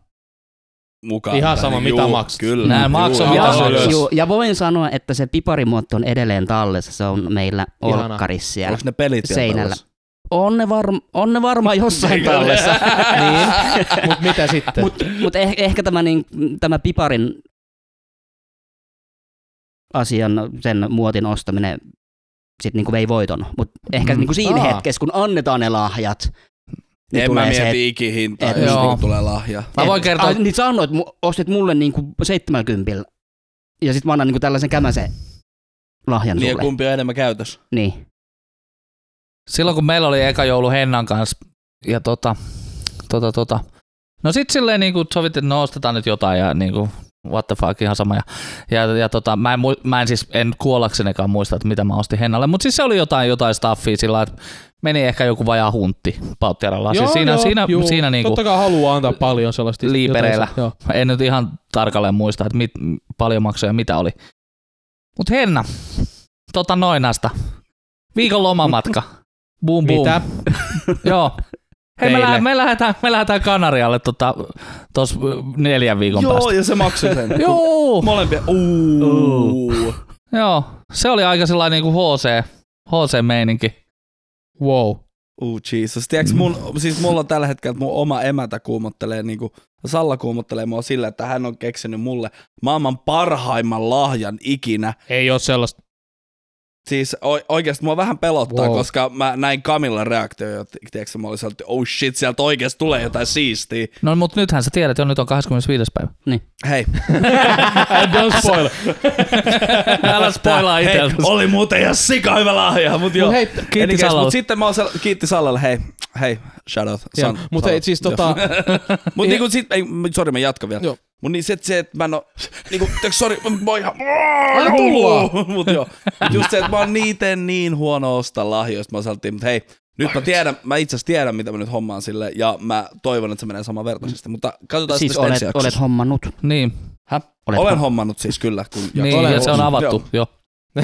mukaan. Ihan sama, niinku, mitä juu, maksat. Kyllä. Nää Juu, maksaa, juu, mitä juu, ylös. Joo, ja voin sanoa, että se piparimuotto on edelleen tallessa. Se on meillä Ihana. olkkarissa siellä. Onko ne pelit Seinällä. tallessa? On ne, varm- on ne varmaan jossain tallessa. niin. Mut mitä sitten? Mutta mut eh- ehkä tämä, niin, tämä piparin asian, sen muotin ostaminen sit niinku vei voiton. Mutta ehkä Mm. niinku siinä Aa. hetkessä, kun annetaan ne lahjat, niin en mä tulee se, mieti ikihintaa, et- jos Joo. niinku tulee lahja. Mä voin kertoa, Ai, niin sanoit, ostit mulle niinku 70 ja sit mä annan niinku tällaisen kämäsen lahjan Niin sulle. kumpi on enemmän käytössä? Niin. silloin kun meillä oli eka joulu Hennan kanssa, ja tota, tota, tota, no sit silleen niinku sovittiin, että no ostetaan nyt jotain, ja niinku, what the fuck, ihan sama. Ja, ja, ja tota, mä, en, mä en siis, en kuollaksenekaan muista, että mitä mä ostin Hennalle, mutta siis se oli jotain, jotain staffia sillä että meni ehkä joku vajaa huntti Pauttiaralla. Siis siinä, siinä, juu. siinä niinku, Totta kai haluaa antaa paljon sellaista. Liipereillä. jotain- Joo. en nyt ihan tarkalleen muista, että mit, paljon maksoi ja mitä oli. Mut Henna, tota noinasta. Viikon lomamatka. Boom boom. Mitä? Joo. Hei, me, Teille. lähdetään, me, lähdetään, me lähdetään Kanarialle tota, tos neljän viikon Joo, päästä. ja se maksoi sen. Joo, Molempia. Uuu. joo. Se oli aika sellainen niinku HC, HC-meininki. Wow. Uh, Jesus. Tiedätkö, mun, siis mulla on tällä hetkellä, että mun oma emäntä kuumottelee, niinku, Salla kuumottelee mua sillä, että hän on keksinyt mulle maailman parhaimman lahjan ikinä. Ei oo sellaista. Siis oikeasti mua vähän pelottaa, Wow. koska mä näin Camillan reaktio, ja tiedätkö, mä olin että oh shit, sieltä oikeasti tulee jotain siistiä. No mut nythän sä tiedät, jo nyt on 25. päivä. Hei, Don't spoil. Älä spoilaa hei, itseltäsi. oli muuten ihan sika hyvä lahja, mut joo. Hei, Kiitti Sallalle. Mut sitten mä oon sell- kiitti Sallalle, hei, hei, shout out. Joo, mut hei, siis tota- Mut niinku sit, ei, sori mä jatkan vielä. Joo. Mut niin se, että se, että mä en oo, niinku, tiiäks, sori, mä oon ihan, Anna tulla. mut joo. Mut just se, että mä oon niiten niin huono ostaa lahjoista, mä sanottiin, mut hei, nyt mä tiedän, mä itse asiassa tiedän, mitä mä nyt hommaan sille, ja mä toivon, että se menee samanvertaisesti, mutta katsotaan Siis sitten olet, olet hommannut. Niin, Häh? Olet Olen hom- hommannut siis kyllä, kun niin Olen ja se on avattu. Joo.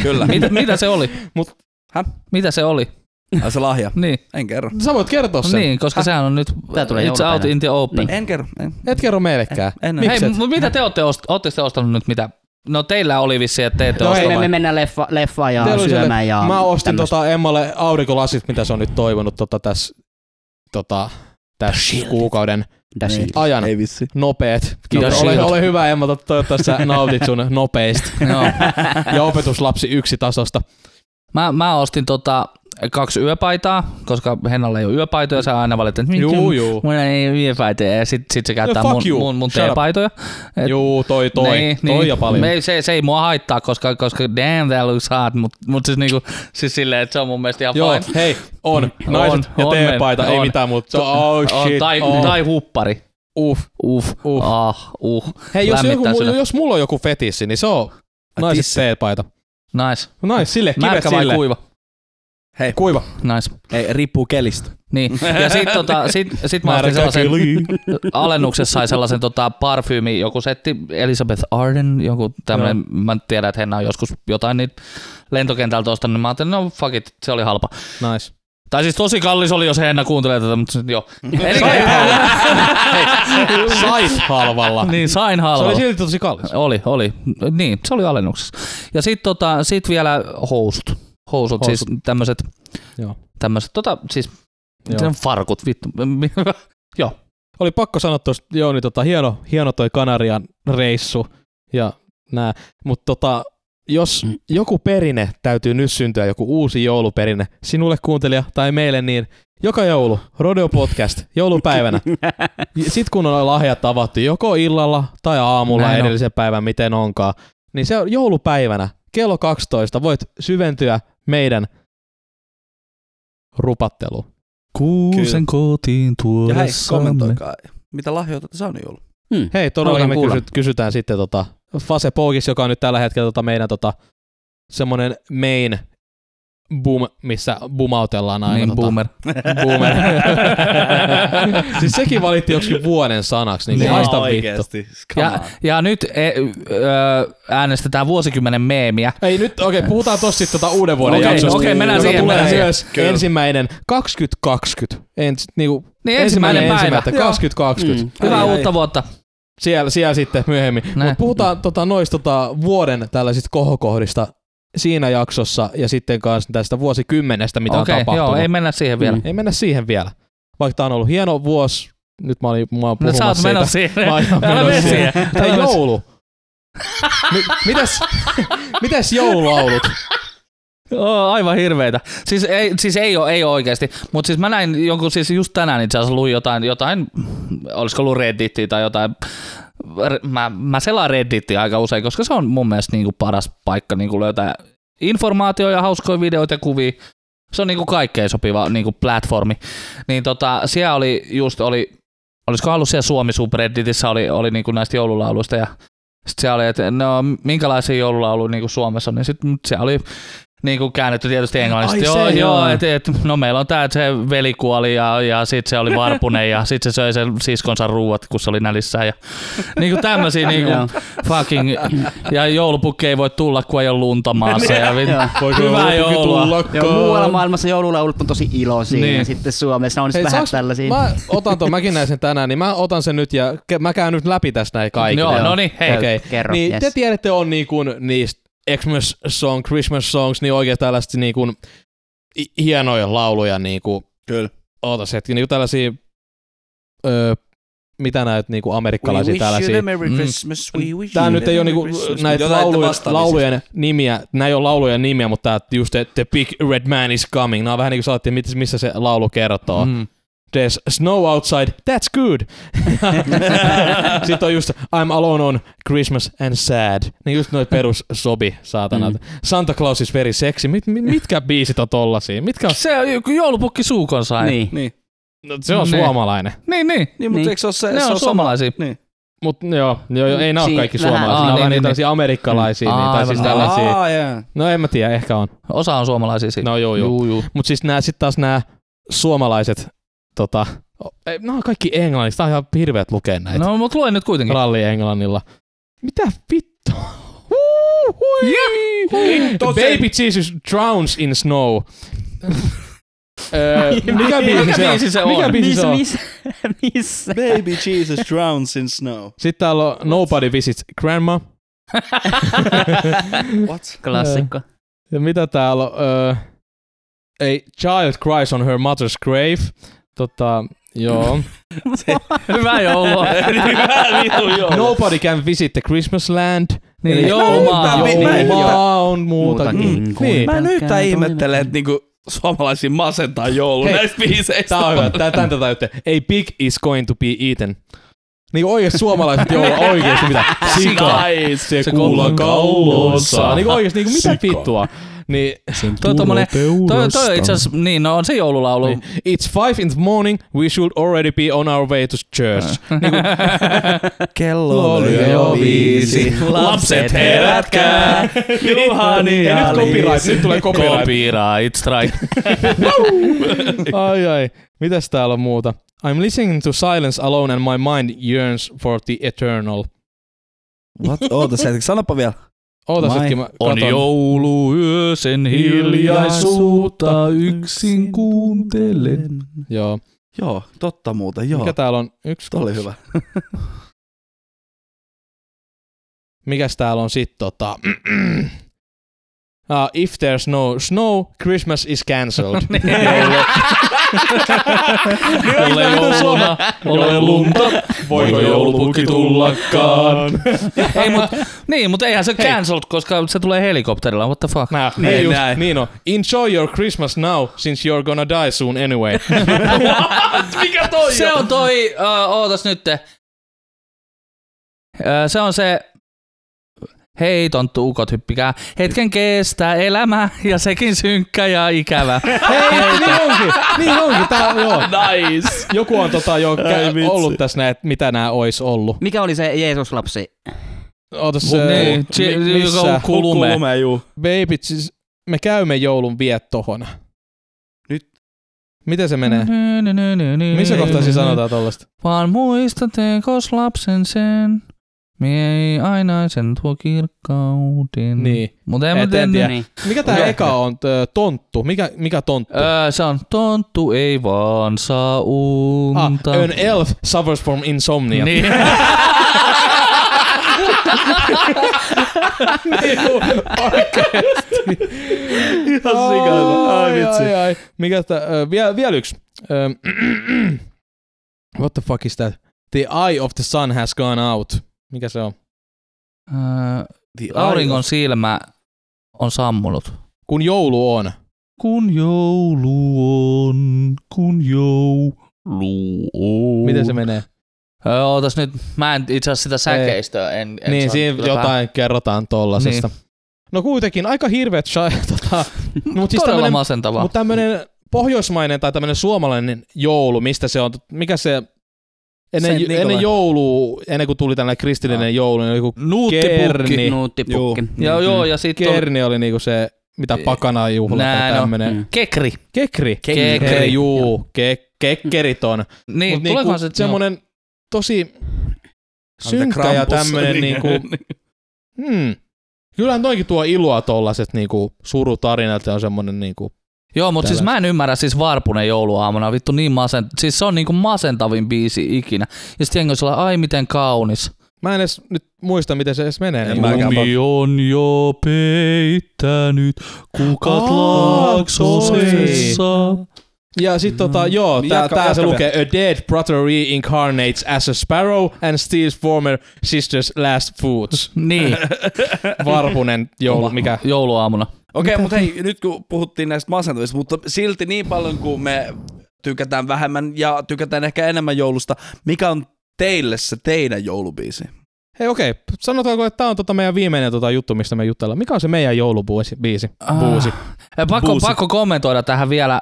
Kyllä. Mitä, mitä se oli? Mut- Häh? Mitä se oli? Ai se lahja. Niin, En kerro. Sä voit kertoa sen. niin koska sehän on nyt Tää tulee it's out in the open. En kerro. En, Et kerro meillekään. en, Miksi Hei, et? mutta mitä te olette, ost- ootte te ostanut nyt mitä? No teillä oli vissi, että te ette No no, osta Me, mennään leffa, leffaan ja Teillä syömään sellainen- ja Mä ostin tämmöstä. tota Emmalle aurinkolasit, mitä se on nyt toivonut tota tässä tota, tässä kuukauden it. ajan. Ei vissi. Nopeet. Kiitos. Ole, ole hyvä Emma, to- toivottavasti sä nautit sun nopeista. Joo. ja opetuslapsi yksi tasosta. Mä, mä ostin tota kaksi yöpaitaa, koska Hennalla ei ole yöpaitoja, sä aina valitat, että Juu, juu. Mulla ei ole yöpaitoja, ja sit, sit se käyttää fuck mun, you. mun, mun teepaitoja. Et- Juu, toi, toi. Niin, toi niin. ja paljon. Me, se, se, ei mua haittaa, koska, koska damn that looks hot, mutta mut siis, niinku, siis silleen, että se on mun mielestä ihan Joo, fine. hei, on. Naiset On, ja on teepaita, meillä, ei on. mitään muuta. On, oh On, shit, tai, oh. tai huppari. Uff. Uff, Uff. ah, uh. Hei, jos, joku, jos mulla on joku fetissi, niin se on naiset teepaita. Nice. Nice, sille, kivet Märkä vai sille. kuiva? Hei, Kuiva. Nice. ei, riippuu kelistä. Niin. Ja sit, tota, sit, sit mä ostin sellaisen, alennuksessa sai sellaisen tota, parfyymi, joku setti, Elizabeth Arden, joku tämmönen, mä tiedän, että Henna on joskus jotain niitä lentokentältä ostanut, niin mä ajattelin, no fuck it, se oli halpa. Nice. Tai siis tosi kallis oli, jos Henna kuuntelee tätä, mutta joo. Eli, Sait halvalla. niin, sain Se halvalla. oli silti tosi kallis. Oli, oli. Niin, se oli alennuksessa. Ja sit, tota, sit vielä housut. Housut, Housut. siis tämmöset, Joo. tämmöset, tota, siis Joo. farkut, vittu. Joo. Oli pakko sanoa tuosta, joo, niin tota, hieno, hieno toi Kanarian reissu ja nää. Mutta tota, jos Mm. joku perinne täytyy nyt syntyä, joku uusi jouluperinne, sinulle kuuntelija tai meille, niin joka joulu, Rodeo Podcast, joulupäivänä. Sitten kun on lahjat avattu joko illalla tai aamulla Näin on. edellisen päivän, miten onkaan, niin se on joulupäivänä kello 12 voit syventyä meidän rupatteluun. Kuusen kotiin Ja hei, kommentoikaa. Mitä lahjoita te saanut joulu? Hmm. Hei, Haluan me kuulla. kysyt, kysytään sitten tota Fase Pogis, joka on nyt tällä hetkellä tota meidän tota, semmonen main boom, missä bumautellaan aina. Niin, tota, boomer. boomer. siis sekin valittiin joksikin vuoden sanaksi, niin, Niin. haista vittu. Come Ja, ja nyt e, ö, äänestetään vuosikymmenen meemiä. Ei nyt, okei, okay, puhutaan tossa sitten tota uuden vuoden Okei, jaksosta. okei, mennään joka siihen, tulee mennään siihen. myös Kyllä. ensimmäinen 2020. Ens, niinku, Niin ensimmäinen päivä. ensimmäistä Joo. 2020. Mm. Hyvää Ai, ai. uutta vuotta. Siellä, siellä sitten myöhemmin. Mutta puhutaan tota, noista tota, vuoden tällaisista kohokohdista siinä jaksossa ja sitten kanssa tästä vuosikymmenestä, mitä Okei, on tapahtunut. joo, ei mennä siihen vielä. Mm. ei mennä siihen vielä. Vaikka tämä on ollut hieno vuosi, nyt mä olin mä oon No sä oot puhumassa menossa siitä. siihen. Mä oon menossa siihen. mene- joulu. Mi- mitäs, mitäs joululaulut? Oo, aivan hirveitä. Siis ei, siis ei ole, ei ole oikeasti. Mutta siis mä näin jonkun, siis just tänään itse asiassa luin jotain, jotain olisiko ollut Redditia tai jotain. Mä, mä selaan Redditia aika usein, koska se on mun mielestä niinku paras paikka niinku löytää informaatio ja hauskoja videoita ja kuvia. Se on niinku kaikkein sopiva niinku platformi. Niin tota, siellä oli just, oli, olisiko ollut siellä Suomi subredditissä, oli, oli niinku näistä joululauluista ja sitten siellä oli, että no minkälaisia joululauluja niinku Suomessa on, niin sitten siellä oli niin kuin käännetty tietysti englanniksi. Ai joo, se, joo, joo. et, et, no meillä on tää, että se veli kuoli ja, ja sitten se oli varpunen ja sitten se söi sen siskonsa ruuat, kun se oli nälissään. Ja, niin kuin tämmöisiä niin kuin fucking, ja joulupukki ei voi tulla, kun ei ole lunta maassa. Ja, vit- Hyvää joulupuki joulua. Joo, muualla maailmassa joululaulut on tosi iloisia Niin. ja sitten Suomessa on Hei, Hei, vähän saaks- tällaisia. Mä otan ton, mäkin näin sen tänään, niin mä otan sen nyt ja ke- mä käyn nyt läpi tästä näin kaikki. Joo, no niin, hei. Okei. Kerro, Niin yes. te tiedätte on niin kuin niistä Xmas song, Christmas songs, niin oikein tällaista niin kuin hi- hienoja lauluja niin kuin, Kyllä. ootas hetki, niin kuin tällaisia, öö, mitä näitä niin kuin amerikkalaisia tällaisia. Merry Mm. Christmas, we wish Tää nyt ei ole niinku näitä Jotain lauluja, vastaavia laulujen nimiä, nämä ei ole laulujen nimiä, mutta tää just the, the Big Red Man is Coming, nämä on vähän niin kuin sanottiin, mit- missä se laulu kertoo. Mm. Mm. There's snow outside, that's good. Sitten on just I'm alone on Christmas and sad. Niin just noit perus sobi, saatana. Mm. Santa Claus is very sexy. Mit, mit, mitkä biisit on tollasia? Mitkä on? Se on joku joulupukki suukon sai. Niin. Niin. No, se on Niin. suomalainen. niin. niin. Niin, mutta Niin. eikö se ole se, Ne se on on sama? suomalaisia. Niin. Mut joo, joo, joo ei nää ole kaikki suomalaisia. Nää on niin, vähän niin, niin, tällaisia amerikkalaisia, niin, tai siis tällaisia. Aa, jaa. No en mä tiedä, ehkä on. Osa on suomalaisia siitä. No joo, joo. Juu, juu. Mut siis nää sit taas nää suomalaiset, tota, on kaikki englanniksi. Tää on ihan hirveet lukea näitä. No, mut luen nyt kuitenkin. Ralli englannilla. Mitä vittu? Hui. Baby Jesus drowns in snow. Öö, mikä biisi se on? biisi se on? Mikä biisi se on? missä, missä? Baby Jesus drowns in snow. Sitten täällä on Nobody Visits Grandma. What? Klassikko. Ja mitä täällä on? Öö, A child cries on her mother's grave. Tota, joo. Hyvää joulua. Nobody can visit the Christmas land. Niin, Eli Joulumaa on muutakin. Muutakin kuin Niin. Mä en yhtään ihmettele, että niinku suomalaisia masentaa joulu Hei, näistä biiseistä. Tää on hyvä. Tää, tän tätä juttu. A pig is going to be eaten. Niinku oikeesti suomalaiset joulua oikeesti mitä? Sika. Se, se kuulla kaulossa. Niinku oikeesti niinku mitä vittua. Niin, Toi, tommonen, toi, toi on itse asiassa, niin, no on se joululaulu. niin. It's five in the morning, we should already be on our way to church. Niinku, Kello oli jo viisi. Lapset herätkää. Juhani ja ja nyt copyright, nyt tulee copyright. Copyright strike. ai ai. Mitäs täällä on muuta? I'm listening to silence alone and my mind yearns for the eternal. What? Oota sanoppa vielä. Ootas My- hetki, mä On katon. jouluyö, sen hiljaisuutta yksin kuuntelen. Joo. Joo, totta muuten, joo. Mikä täällä on? Yksi, Tuo oli hyvä. Mikäs täällä on sit tota... Uh, if there's no snow, Christmas is cancelled. Ole jouluna, ole lunta, voiko joulupukki tullakaan? Ei, mut, niin, mutta eihän se Hei. cancelled, koska se tulee helikopterilla. What the fuck? Niin, niin, just, näin. niin on. Enjoy your Christmas now, since you're gonna die soon anyway. Mikä toi Se on toi, uh, ootas nytte. Uh, se on se, hei tonttu ukot hyppikää, hetken kestää elämä ja sekin synkkä ja ikävä. Hei, niin onkin. Niin onkin. Tää, joo. Nice. Joku on tota jo käy, ollut tässä näet, mitä nämä ois ollut. Mikä oli se Jeesus-lapsi? Ootas, Niin, äh, chi- mi- missä? kulume. Kulume, juu. Baby, siis me käymme joulun viettohon. Nyt. Miten se menee? Niin. Missä kohtaa siinä sanotaan tollasta? Vaan muista tekos lapsen sen, mie ei ainaisen tuo kirkkauden. Niin. Mutta en Et en tiedä. Niin. Mikä tää eka on? Tö, tonttu. Mikä, mikä tonttu? Öö, se on tonttu ei vaan saa ah, unta. an elf suffers from insomnia. Niin. Ihan sikana. Ai vitsi. ai, ai. Mikä tää, vielä, vielä yksi. What the fuck is that? The eye of the sun has gone out. Mikä se on? Öö, The auringon silmä on sammunut. kun joulu on. Kun joulu on, kun joulu on. Miten se menee? Öö, ootas nyt, mä en itse asiassa sitä säkeistöä en, en niin, siinä jotain kerrotaan tollasesta. Niin. No kuitenkin aika hirveet sha, tota, mut siis Todella tämmönen, masentavaa. mut tämmönen pohjoismainen tai tämmönen suomalainen joulu, mistä se on, mikä se ennen, Saint Nikolai. ennen joulua, ennen kuin tuli tällainen kristillinen joulu, niin joku Nuuttipukki. Kerni. Nuuttipukki. Joo, joo, ja sitten on kerni oli niinku se, mitä pakana juhla tai on. tämmönen. Mm. kekri. Kekri. Kekri. Hei, juu, ke, kekkerit on. Niin, Mut niinku se... semmonen tosi synkkä ja tämmönen niinku, hmm. Kyllä noinkin tuo iloa tollaset niinku surutarinat ja on semmonen niinku, Joo, mutta siis mä en ymmärrä siis Varpunen jouluaamuna, vittu niin masent... Siis se on niinku masentavin biisi ikinä. Ja sitten jengi on sellainen, ai miten kaunis. mä en edes nyt muista miten se edes menee. En niin. Lumi on jo peittänyt kukat Aa, laaksosessa. Ja sit tota, joo, tää, Jatka- tää se jatka lukee A dead brother reincarnates as a sparrow and steals former sister's last foods. Niin, Varpunen joulu, mikä? jouluaamuna. Okei, okay, mutta hei, nyt kun puhuttiin näistä masentavista, mutta silti niin paljon kuin me tykätään vähemmän ja tykätään ehkä enemmän joulusta, mikä on teille se teidän joulubiisi? Hei okei, okay. sanotaanko, että tää on tota meidän viimeinen tota juttu, mistä me jutellaan. Mikä on se meidän joulubuusi? Biisi? Buusi. Ah. Pakko, Buusi. pakko kommentoida tähän vielä.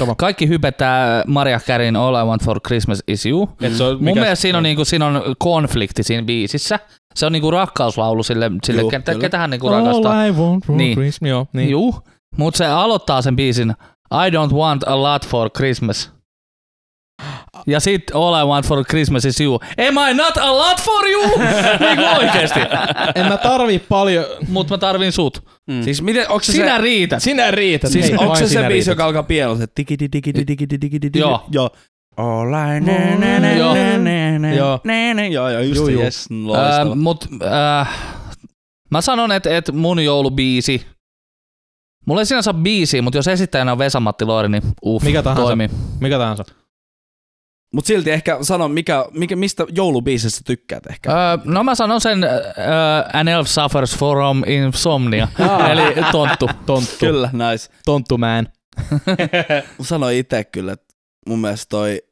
Öö, kaikki hypettää Maria Careyn All I Want for Christmas is You. Et se on, Mun mikä- mielestä siinä on, niinku, siinä on konflikti siinä biisissä. Se on niinku rakkauslaulu sille, sille Juu, ketä, ketähän niinku rakastaa. All I want for Niin. Christmas. Joo, niin. Juu, mutta se aloittaa sen biisin I don't want a lot for Christmas. Ja sit All I want for Christmas is you. Am I not a lot for you? niinku oikeesti. En mä tarvii paljon. Mut mä tarvin sut. Mm. Siis miten, onko se Sinä se, riität. Sinä riität. siis Hei, onko se se biisi, riität. joka alkaa pienolla, se tikidi tikidi tikidi tikidi Joo. Joo. All I ne ne ne Joo. ne ne ne Joo. ne ne Joo, joo, just juu. yes, Äh, loistava. mut äh, mä sanon, että et mun joulubiisi, mulla ei sinänsä ole biisi, mutta jos esittäjänä on Vesa-Matti Loiri, niin uff, Mikä tahansa. toimii. Mikä tahansa. Mut silti ehkä sano, mikä, mikä, mistä joulubiisistä tykkäät ehkä? Öö, no mä sanon sen uh, An Elf Suffers from Insomnia, eli tonttu. Tonttu. Kyllä, nice. Tonttu man. Sanoin itse kyllä, että mun mielestä toi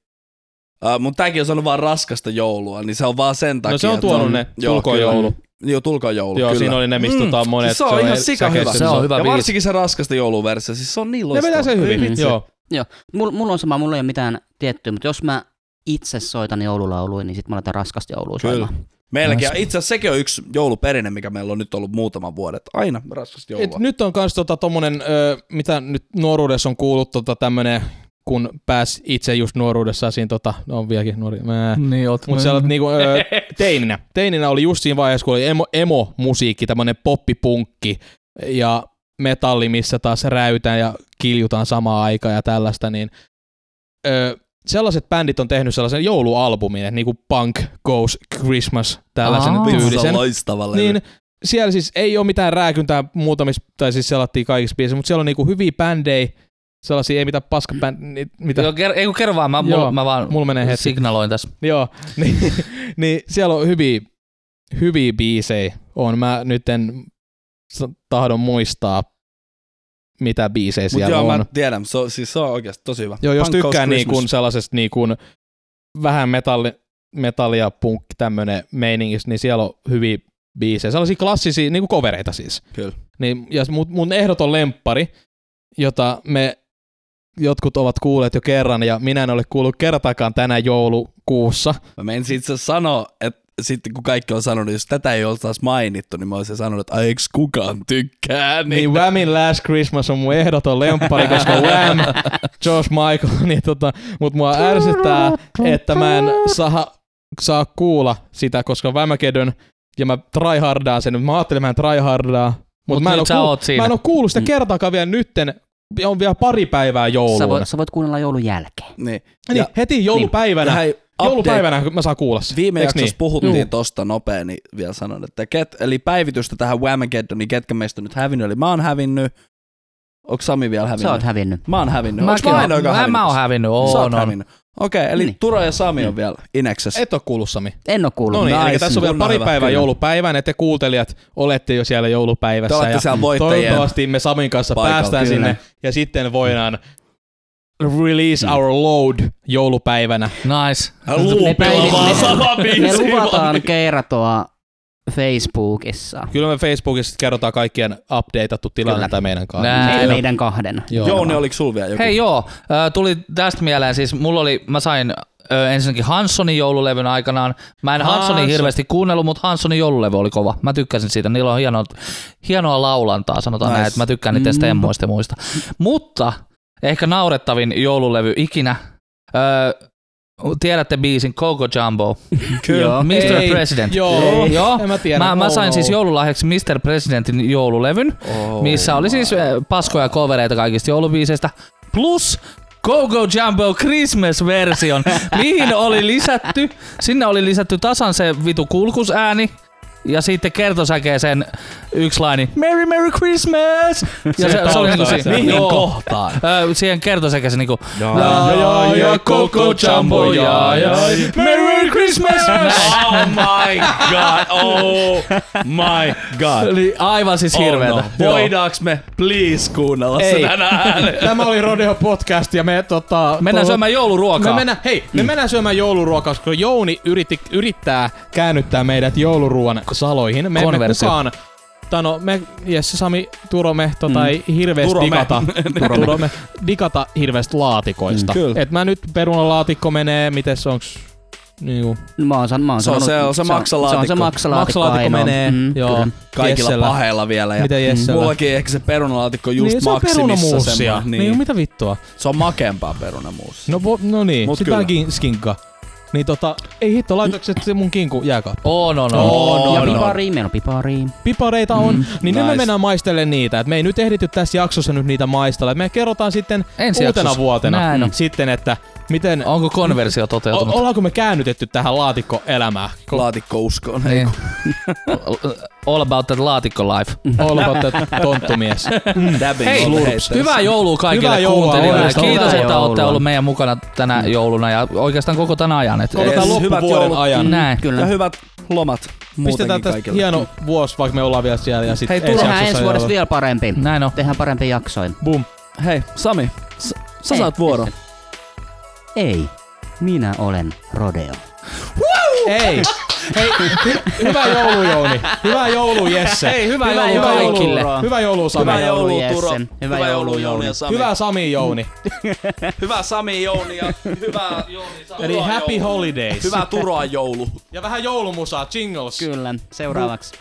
Uh, mutta tääkin on sanonut vaan raskasta joulua, niin se on vaan sen takia. No se on tuonut ne Joo, tulkoon kyllä. joulu. Joo, tulkoon joulu, Joo, kyllä. siinä oli ne, mistä Mm, tota monet. siis se on ihan sika hyvä. Se on hyvä ja biisi. varsinkin se raskasta jouluversio, siis se on niin Ne loistava. vetää se hyvin. Vitsi. Joo. Mulla mul on sama, mulla ei ole mitään tiettyä, mutta jos mä itse soitan joululauluja, niin sit mä laitan raskasta joulua Kyllä. soimaan. Meilläkin, ja itse asiassa sekin on yksi jouluperinne, mikä meillä on nyt ollut muutaman vuoden. että Aina raskasta joulua. Et nyt on kans tota tommonen, ö, mitä nyt nuoruudessa on kuullut, tota tämmönen, kun pääs itse just nuoruudessa siinä tota, no on vieläkin nuori, mä, Niin, oot Mutta siellä niinku, ö, teininä. Teininä oli just siinä vaiheessa, kun oli emo, emo-musiikki, tämmönen poppipunkki ja metalli, missä taas räytään ja kiljutaan samaan aikaan ja tällaista, niin ö, sellaiset bändit on tehnyt sellaisen joulualbumin, että niinku Punk Goes Christmas, tällaisen Aa. Tyylisen. loistava levy. Niin siellä siis ei ole mitään rääkyntää muutamissa, tai siis selattiin kaikissa biisissä, mutta siellä on niinku hyviä bändejä, sellaisia ei mitään paskabändejä, mitä Joo, ker- ei kun kerro vaan, mä, Joo, mulla, mä vaan mulla menee hetki. signaloin tässä. Joo, niin, niin siellä on hyviä, hyviä biisejä. On mä nyt en tahdon muistaa, mitä biisejä Mutta siellä joo, on. mä tiedän, se on, siis se on oikeasti tosi hyvä. Joo, jos Punk tykkää niin kuin sellaisesta niin kuin vähän metalli, metallia, punk, tämmönen meiningistä, niin siellä on hyviä biisejä. Sellaisia klassisia, niin kuin kovereita siis. Kyllä. Niin, ja mun, mun ehdoton lemppari, jota me jotkut ovat kuulleet jo kerran, ja minä en ole kuullut kertaakaan tänä joulukuussa. Mä menin itse sanoa, että sitten kun kaikki on sanonut, jos tätä ei oltaisi mainittu, niin mä olisin sanonut, että ai eiks kukaan tykkää. Niin, Niin Whamin Last Christmas on mun ehdoton lemppari, koska Wham, George Michael, niin tota, mut mua ärsyttää, että mä en saa, saa kuulla sitä, koska Whamageddon, ja mä tryhardaan sen, mä ajattelin, mä en tryhardaa, mutta Mut mä, en sä kuul- siinä. mä en oo kuullut sitä Mm. kertaakaan vielä nytten, on vielä pari päivää Sä jouluna. voit, sä voit kuunnella joulun jälkeen. niin. Niin, Ja- heti joulupäivänä, hei, update. joulupäivänä mä saan kuulla sen. Viime Eiks jaksossa niin? puhuttiin Juu. tosta nopea, niin vielä sanon, että ket, eli päivitystä tähän Whamageddoniin, ketkä meistä on nyt hävinnyt, eli mä oon hävinnyt, Onko Sami vielä hävinnyt? Sä oot hävinnyt. Mä oon hävinnyt. Mäkin Onks mä oon- ainoa, joka on mä, mä oon hävinnyt? hävinnyt. Sä Oo, oot no. hävinnyt. Okei, eli Niin. Turo ja Sami on vielä Ineksessä. Et oo kuullut Sami. En oo kuullut. No niin, Nice. eli tässä on vielä pari hyvä, päivää kyllä. joulupäivään, että te kuuntelijat olette jo siellä joulupäivässä. Te olette ja siellä voittajien Toivottavasti me Samin kanssa paikalla, päästään kyllä. sinne ja sitten voidaan release our load joulupäivänä. Nice. Me, päivit- sama me, me luvataan kertoa Facebookissa. Kyllä me Facebookissa kerrotaan kaikkien updateattu tilanne tai meidän. Me, Joo. meidän kahden. Joo. Jouni, oliko sul vielä joku? Hei joo, tuli tästä mieleen, siis mulla oli, mä sain ö, ensinnäkin Hanssonin joululevyn aikanaan. Mä en Hanssonin Hansson. hirveästi kuunnellut, mutta Hanssonin joululevy oli kova. Mä tykkäsin siitä. Niillä on hienoa, hienoa laulantaa, sanotaan Nice. näin, että mä tykkään niiden Mm. stemmoista ja muista. Mutta ehkä naurettavin joululevy ikinä. Öö, tiedätte biisin Coco Jumbo, Joo. Mr. Ei, President. Joo, Joo. en mä tiedä. Mä, mä Oh, sain no. siis joululahjaksi Mr. Presidentin joululevyn, Oh, missä oli siis paskoja covereita kaikista joulubiiseistä, plus Go Go Jumbo Christmas-version, mihin oli lisätty, sinne oli lisätty tasan se vitu kulkusääni, ja sitten kertosäkeeseen yksi laini, Merry Merry Christmas! Ja se, se oli niinku si- Mihin joo. kohtaan? Ö, siihen kertosäkeeseen niinku, Jaa, ja, ja, ja, Coco Jumbo, ja, ja, Merry Merry Christmas! Oh my god, oh my god. Eli aivan siis hirveetä. Oh no. Voidaanko me please kuunnella Ei. se tänään? Tämä oli Rodeo Podcast ja me tota... Mennään to- syömään jouluruokaa. Me mennään, hei, me mennään syömään jouluruokaa, koska Jouni yritti, yrittää käännyttää meidät jouluruoan saloihin. Me emme Konversio. kukaan, tai no me, Jesse, Sami, Turo, me tota Mm. ei hirveästi Turo me. digata, Turo me digata hirveästi laatikoista. Mm, kyllä. Et mä nyt perunalaatikko menee, miten se onks niinku, Mä oon, san- mä oon Se on sanonut, se- on se maksalaatikko. Se on se maksalaatikko, maksalaatikko ainoa. menee, Mm, joo. kyllä. Kaikilla Jessellä. paheilla vielä. Ja Miten Jessellä? Mullakin ehkä se perunalaatikko just niin, se on maksimissa semmoinen. Niin. niin, mitä vittua? Se on makeampaa perunamuusia. No, vo, no niin, Mut sit vähän kyllä. kin- skinkka. Niin tota, ei hitto, laitoiko se mun kinku jääkaappi? Oh, no, no. Oh, Ja no, no. pipari, meillä on pipari. pipareita on, mm, niin nyt me nice. mennään maistelemaan niitä. Et me ei nyt ehditty tässä jaksossa nyt niitä maistella. Et me kerrotaan sitten Ensi uutena jaksossa. vuotena Näin sitten, että miten... Onko konversio O- toteutunut? ollaanko me käännytetty tähän laatikkoelämään? Laatikko uskoon. Niin. All about that laatikko life. All about that tonttumies. Dabbing Hei, Slurps. Hyvää joulua kaikille Hyvää joulua, kuuntelijoille. Kiitos, Hyvää että olette ollut meidän mukana tänä jouluna ja oikeastaan koko tänä ajan. Et, Koko Yes, tämän hyvät loppuvuoden joulut. ajan. Näin. Kyllä. Ja hyvät lomat Pistetään tästä kaikille. hieno vuosi, vaikka me ollaan vielä siellä. Ja sit Hei, Tehdään jaksossa ensi vuodesta joulu- vielä parempi. Näin on. Tehdään parempi jaksoin. Boom. Hei, Sami, s- sä Ei, saat vuoron. Ei, minä olen Rodeo. Ei. Hei, hy- hyvää joulu Jouni. Hyvää joulu Jesse. Hei, hyvää Hyvää joulua joulua. kaikille. Joulua. Hyvää joulua Sami. Hyvää joulua, joulua, Turo. Hyvää Hyvää joulua, joulua, Jouni ja Sami. Hyvää Sami Jouni. Hyvää Sami Jouni ja hyvää Jouni. Eli happy joulu. holidays. Hyvää Turoa joulu. Ja vähän joulumusaa, jingles. Kyllä, seuraavaksi.